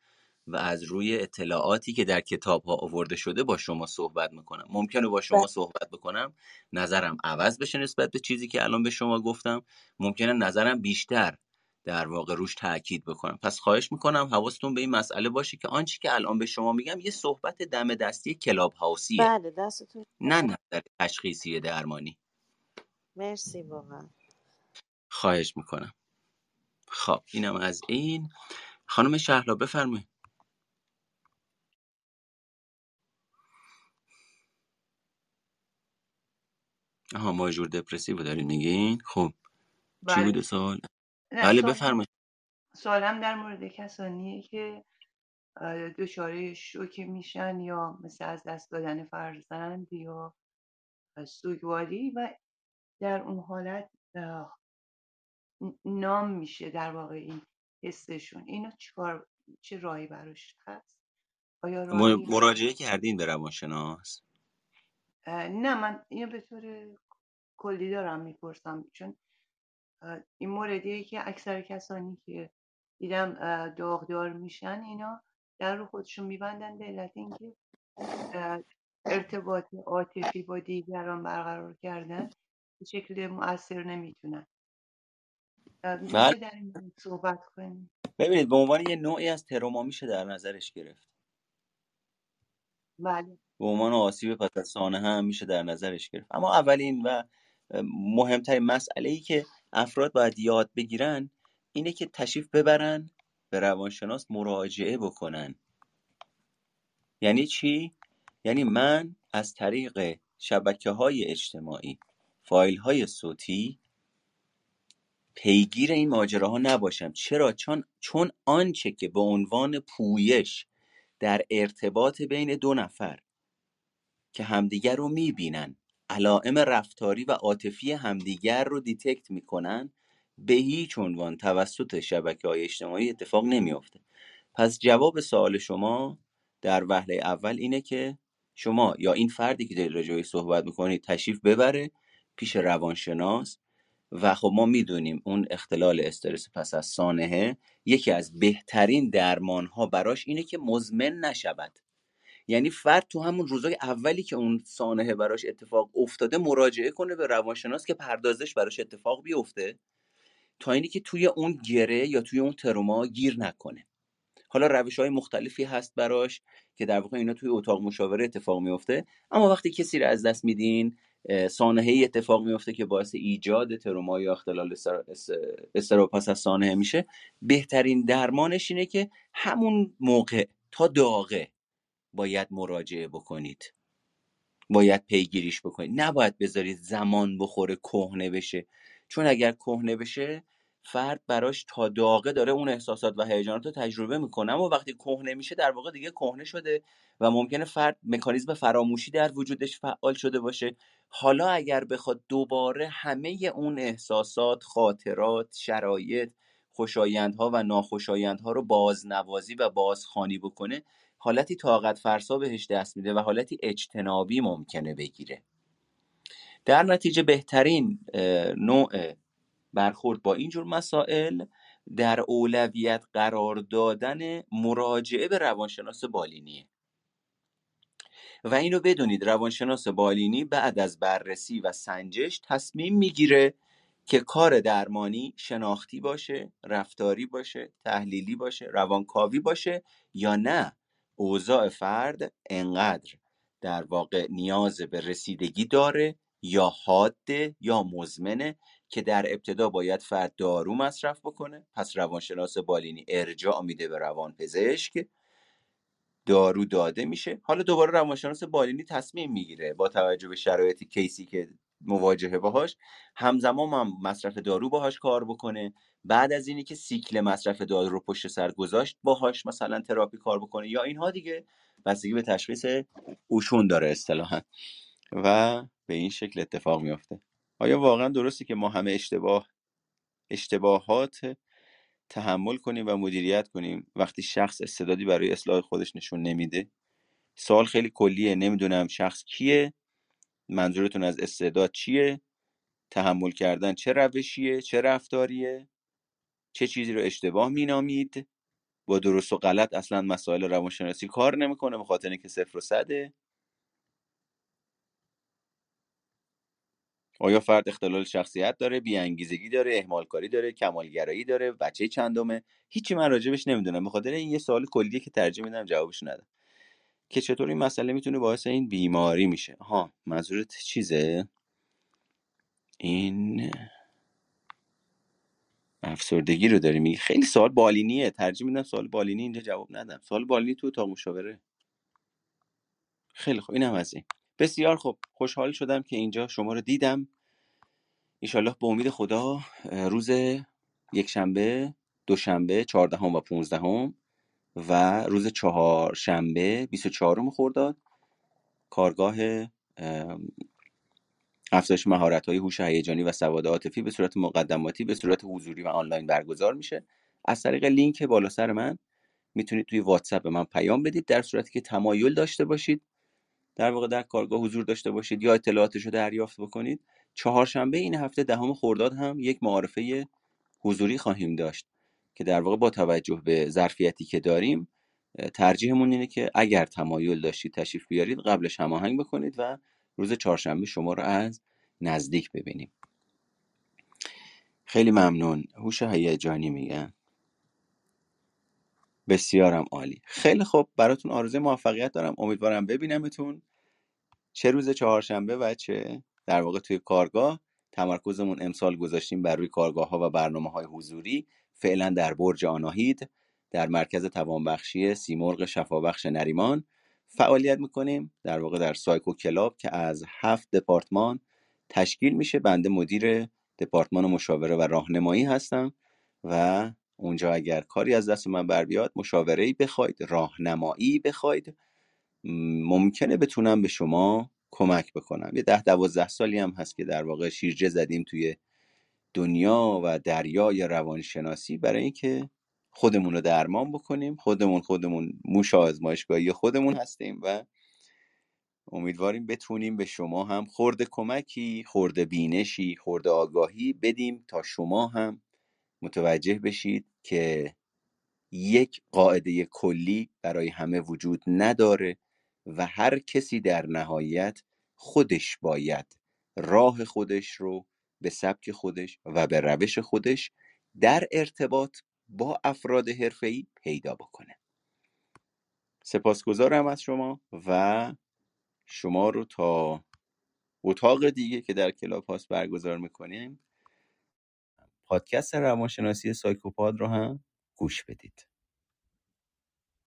و از روی اطلاعاتی که در کتاب ها آورده شده با شما صحبت می‌کنم. ممکنه با شما صحبت بکنم نظرم عوض بشه نسبت به چیزی که الان به شما گفتم. ممکنه نظرم بیشتر در واقع روش تاکید بکنم. پس خواهش می‌کنم حواستون به این مسئله باشه که آنچه که الان به شما میگم یه صحبت دم دستی کلاب هاوسیه بله دستتون نه نظر تشخیصی درمانی. مرسی واقعا. خواهش می‌کنم. خب اینم از این. خانم شهلا بفرمایید. آها ماژور دپرسیو دارین میگین؟ خب چی بله. بوده سوال؟ بله بفرمایید. سوالم در مورد کسانیه که دچار شوک میشن یا مثل از دست دادن فرزند یا سوگواری و در اون حالت نام میشه در واقع این حسشون. اینو چیکار چه راهی براش هست؟ آیا راهی مراجعه کردین به روانشناس؟ نه من اینو به طور کلی دارم می‌پرسم چون این موردیه که اکثر کسانی که دیدم داغدار میشن اینا در رو خودشون میبندن به علت اینکه ارتباط عاطفی با دیگران برقرار کردن به شکل مؤثر نمی‌تونن در این صحبت کنیم ببینید به عنوان یه نوعی از تروما میشه در نظرش گرفت بله. به عنوان آسیب پس از سانحه هم میشه در نظرش گرفت. اما اولین و مهمترین مسئله ای که افراد باید یاد بگیرن اینه که تشریف ببرن به روانشناس مراجعه بکنن. یعنی چی؟ یعنی من از طریق شبکه های اجتماعی فایل های صوتی پیگیر این ماجراها نباشم. چرا؟ چون چون آنچه که به عنوان پویش در ارتباط بین دو نفر که همدیگر رو می‌بینن. علائم رفتاری و عاطفی همدیگر رو detect می‌کنن. به هیچ عنوان توسط شبکه های اجتماعی اتفاق نمیافته. پس جواب سوال شما در وهله اول اینه که شما یا این فردی که راجع بهش صحبت می‌کنید تشریف ببره پیش روانشناس و خب ما می‌دونیم اون اختلال استرس پس از سانحه یکی از بهترین درمان ها براش اینه که مزمن نشود. یعنی فرد تو همون روزای اولی که اون سانحه براش اتفاق افتاده مراجعه کنه به روانشناس که پردازش براش اتفاق بیفته تا اینی که توی اون گره یا توی اون تروما گیر نکنه. حالا روش های مختلفی هست براش که در واقع اینا توی اتاق مشاوره اتفاق میفته اما وقتی کسی رو از دست میدین سانحه اتفاق میفته که باعث ایجاد تروما یا اختلال استر- اس- استراب پس از سانحه میشه. بهترین درمانش اینه که همون موقع تا داغه باید مراجعه بکنید. باید پیگیریش بکنید. نباید بذارید زمان بخوره کهنه بشه. چون اگر کهنه بشه فرد براش تا داغه داره اون احساسات و هیجانات رو تجربه می‌کنه. اما وقتی کهنه میشه در واقع دیگه کهنه شده و ممکنه فرد مکانیزم فراموشی در وجودش فعال شده باشه. حالا اگر بخواد دوباره همه اون احساسات خاطرات شرایط خوشایندها و ناخوشایندها رو بازنوازی و بازخوانی بکنه حالتی طاقت فرسا بهش دست میده و حالتی اجتنابی ممکنه بگیره. در نتیجه بهترین نوع برخورد با اینجور مسائل در اولویت قرار دادن مراجعه به روانشناس بالینیه. و اینو بدونید روانشناس بالینی بعد از بررسی و سنجش تصمیم می‌گیره که کار درمانی شناختی باشه رفتاری باشه تحلیلی باشه روانکاوی باشه یا نه. اوضاع فرد انقدر در واقع نیاز به رسیدگی داره یا حاده یا مزمنه که در ابتدا باید فرد دارو مصرف بکنه. پس روانشناس بالینی ارجاع میده به روانپزشک. دارو داده میشه. حالا دوباره روانشناس بالینی تصمیم می‌گیره با توجه به شرایط کیسی که مواجهه باهاش. همزمان هم مصرف دارو باهاش کار بکنه. بعد از اینی که سیکل مصرف دارو رو پشت سر گذاشت باهاش مثلا تراپی کار بکنه. یا اینها دیگه بستگی به تشخیص اوشون داره اصطلاحا. و به این شکل اتفاق میافته. آیا واقعا درسته که ما همه اشتباه اشتباهات تحمل کنیم و مدیریت کنیم وقتی شخص استعدادی برای اصلاح خودش نشون نمیده؟ سوال خیلی کلیه نمی‌دونم شخص کیه منظورتون از استعداد چیه؟ تحمل کردن چه روشیه چه رفتاریه؟ چه چیزی رو اشتباه مینامید؟ با درست و غلط اصلا مسائل روانشناسی کار نمی‌کنه به خاطر اینکه صفر و صده. آیا فرد اختلال شخصیت داره بیانگیزگی داره اهمالکاری داره کمالگرایی داره بچه چندمه؟ هیچی من راجبش نمی‌دونم. به خاطر این یه سوال کلیه که ترجیح میدم جوابش ندم. که چطور این مسئله می‌تونه باعث این بیماری میشه؟ ها منظورت چیزه؟ این افسردگی رو داری میگی. خیلی سوال بالینیه. ترجیح میدم سوال بالینی اینجا جواب ندم. سوال بالینی تو اتاق مشاوره. خیلی خوب. اینم از این. بسیار خوب. خوشحال شدم که اینجا شما رو دیدم. ایشالله به امید خدا روز یک شنبه دوشنبه چهاردهم و پونزدهم و روز چهارشنبه 24 خرداد کارگاه افزایش مهارت های هوش هیجانی و سواد عاطفی به صورت مقدماتی به صورت حضوری و آنلاین برگزار میشه. از طریق لینک بالا سر من می‌تونید توی واتساپ به من پیام بدید در صورتی که تمایل داشته باشید. در واقع در کارگاه حضور داشته باشید یا اطلاعاتش رو دریافت بکنید چهارشنبه این هفته دهم خرداد هم یک معارفه حضوری خواهیم داشت که در واقع با توجه به ظرفیتی که داریم ترجیحمون اینه که اگر تمایل داشتید تشریف بیارید قبلش هماهنگ بکنید و روز چهارشنبه شما رو از نزدیک ببینیم. خیلی ممنون. هوش هیجانی میگن بسیارم عالی. خیلی خوب. براتون آرزوی موفقیت دارم. امیدوارم ببینمتون. چه روز چهارشنبه و چه در واقع توی کارگاه. تمرکزمون امسال گذاشتیم بر روی کارگاه ها و برنامه های حضوری. فعلا در برج آناهید در مرکز توانبخشی سیمرغ شفابخش نریمان. فعالیت می‌کنیم در واقع در سایکو کلاب که از هفت دپارتمان تشکیل میشه. بنده مدیر دپارتمان مشاوره و راهنمایی هستم و اونجا اگر کاری از دست من بر بیاد مشاوره بخواید راهنمایی بخواید. ممکنه بتونم به شما کمک بکنم. یه ده دوازده سالی هم هست که در واقع شیرجه زدیم توی دنیا و دریای روانشناسی برای اینکه خودمون رو درمان بکنیم. خودمون خودمون موش آزمایشگاهی خودمون هستیم و امیدواریم بتونیم به شما هم خورده کمکی خورده بینشی خورده آگاهی بدیم تا شما هم متوجه بشید که یک قاعده کلی برای همه وجود نداره و هر کسی در نهایت خودش باید راه خودش رو به سبک خودش و به روش خودش در ارتباط با افراد حرفه‌ای پیدا بکنه. سپاسگزارم از شما و شما رو تا اتاق دیگه که در کلاب هاست برگزار می‌کنیم. پادکست روانشناسی سایکوپاد رو هم گوش بدید.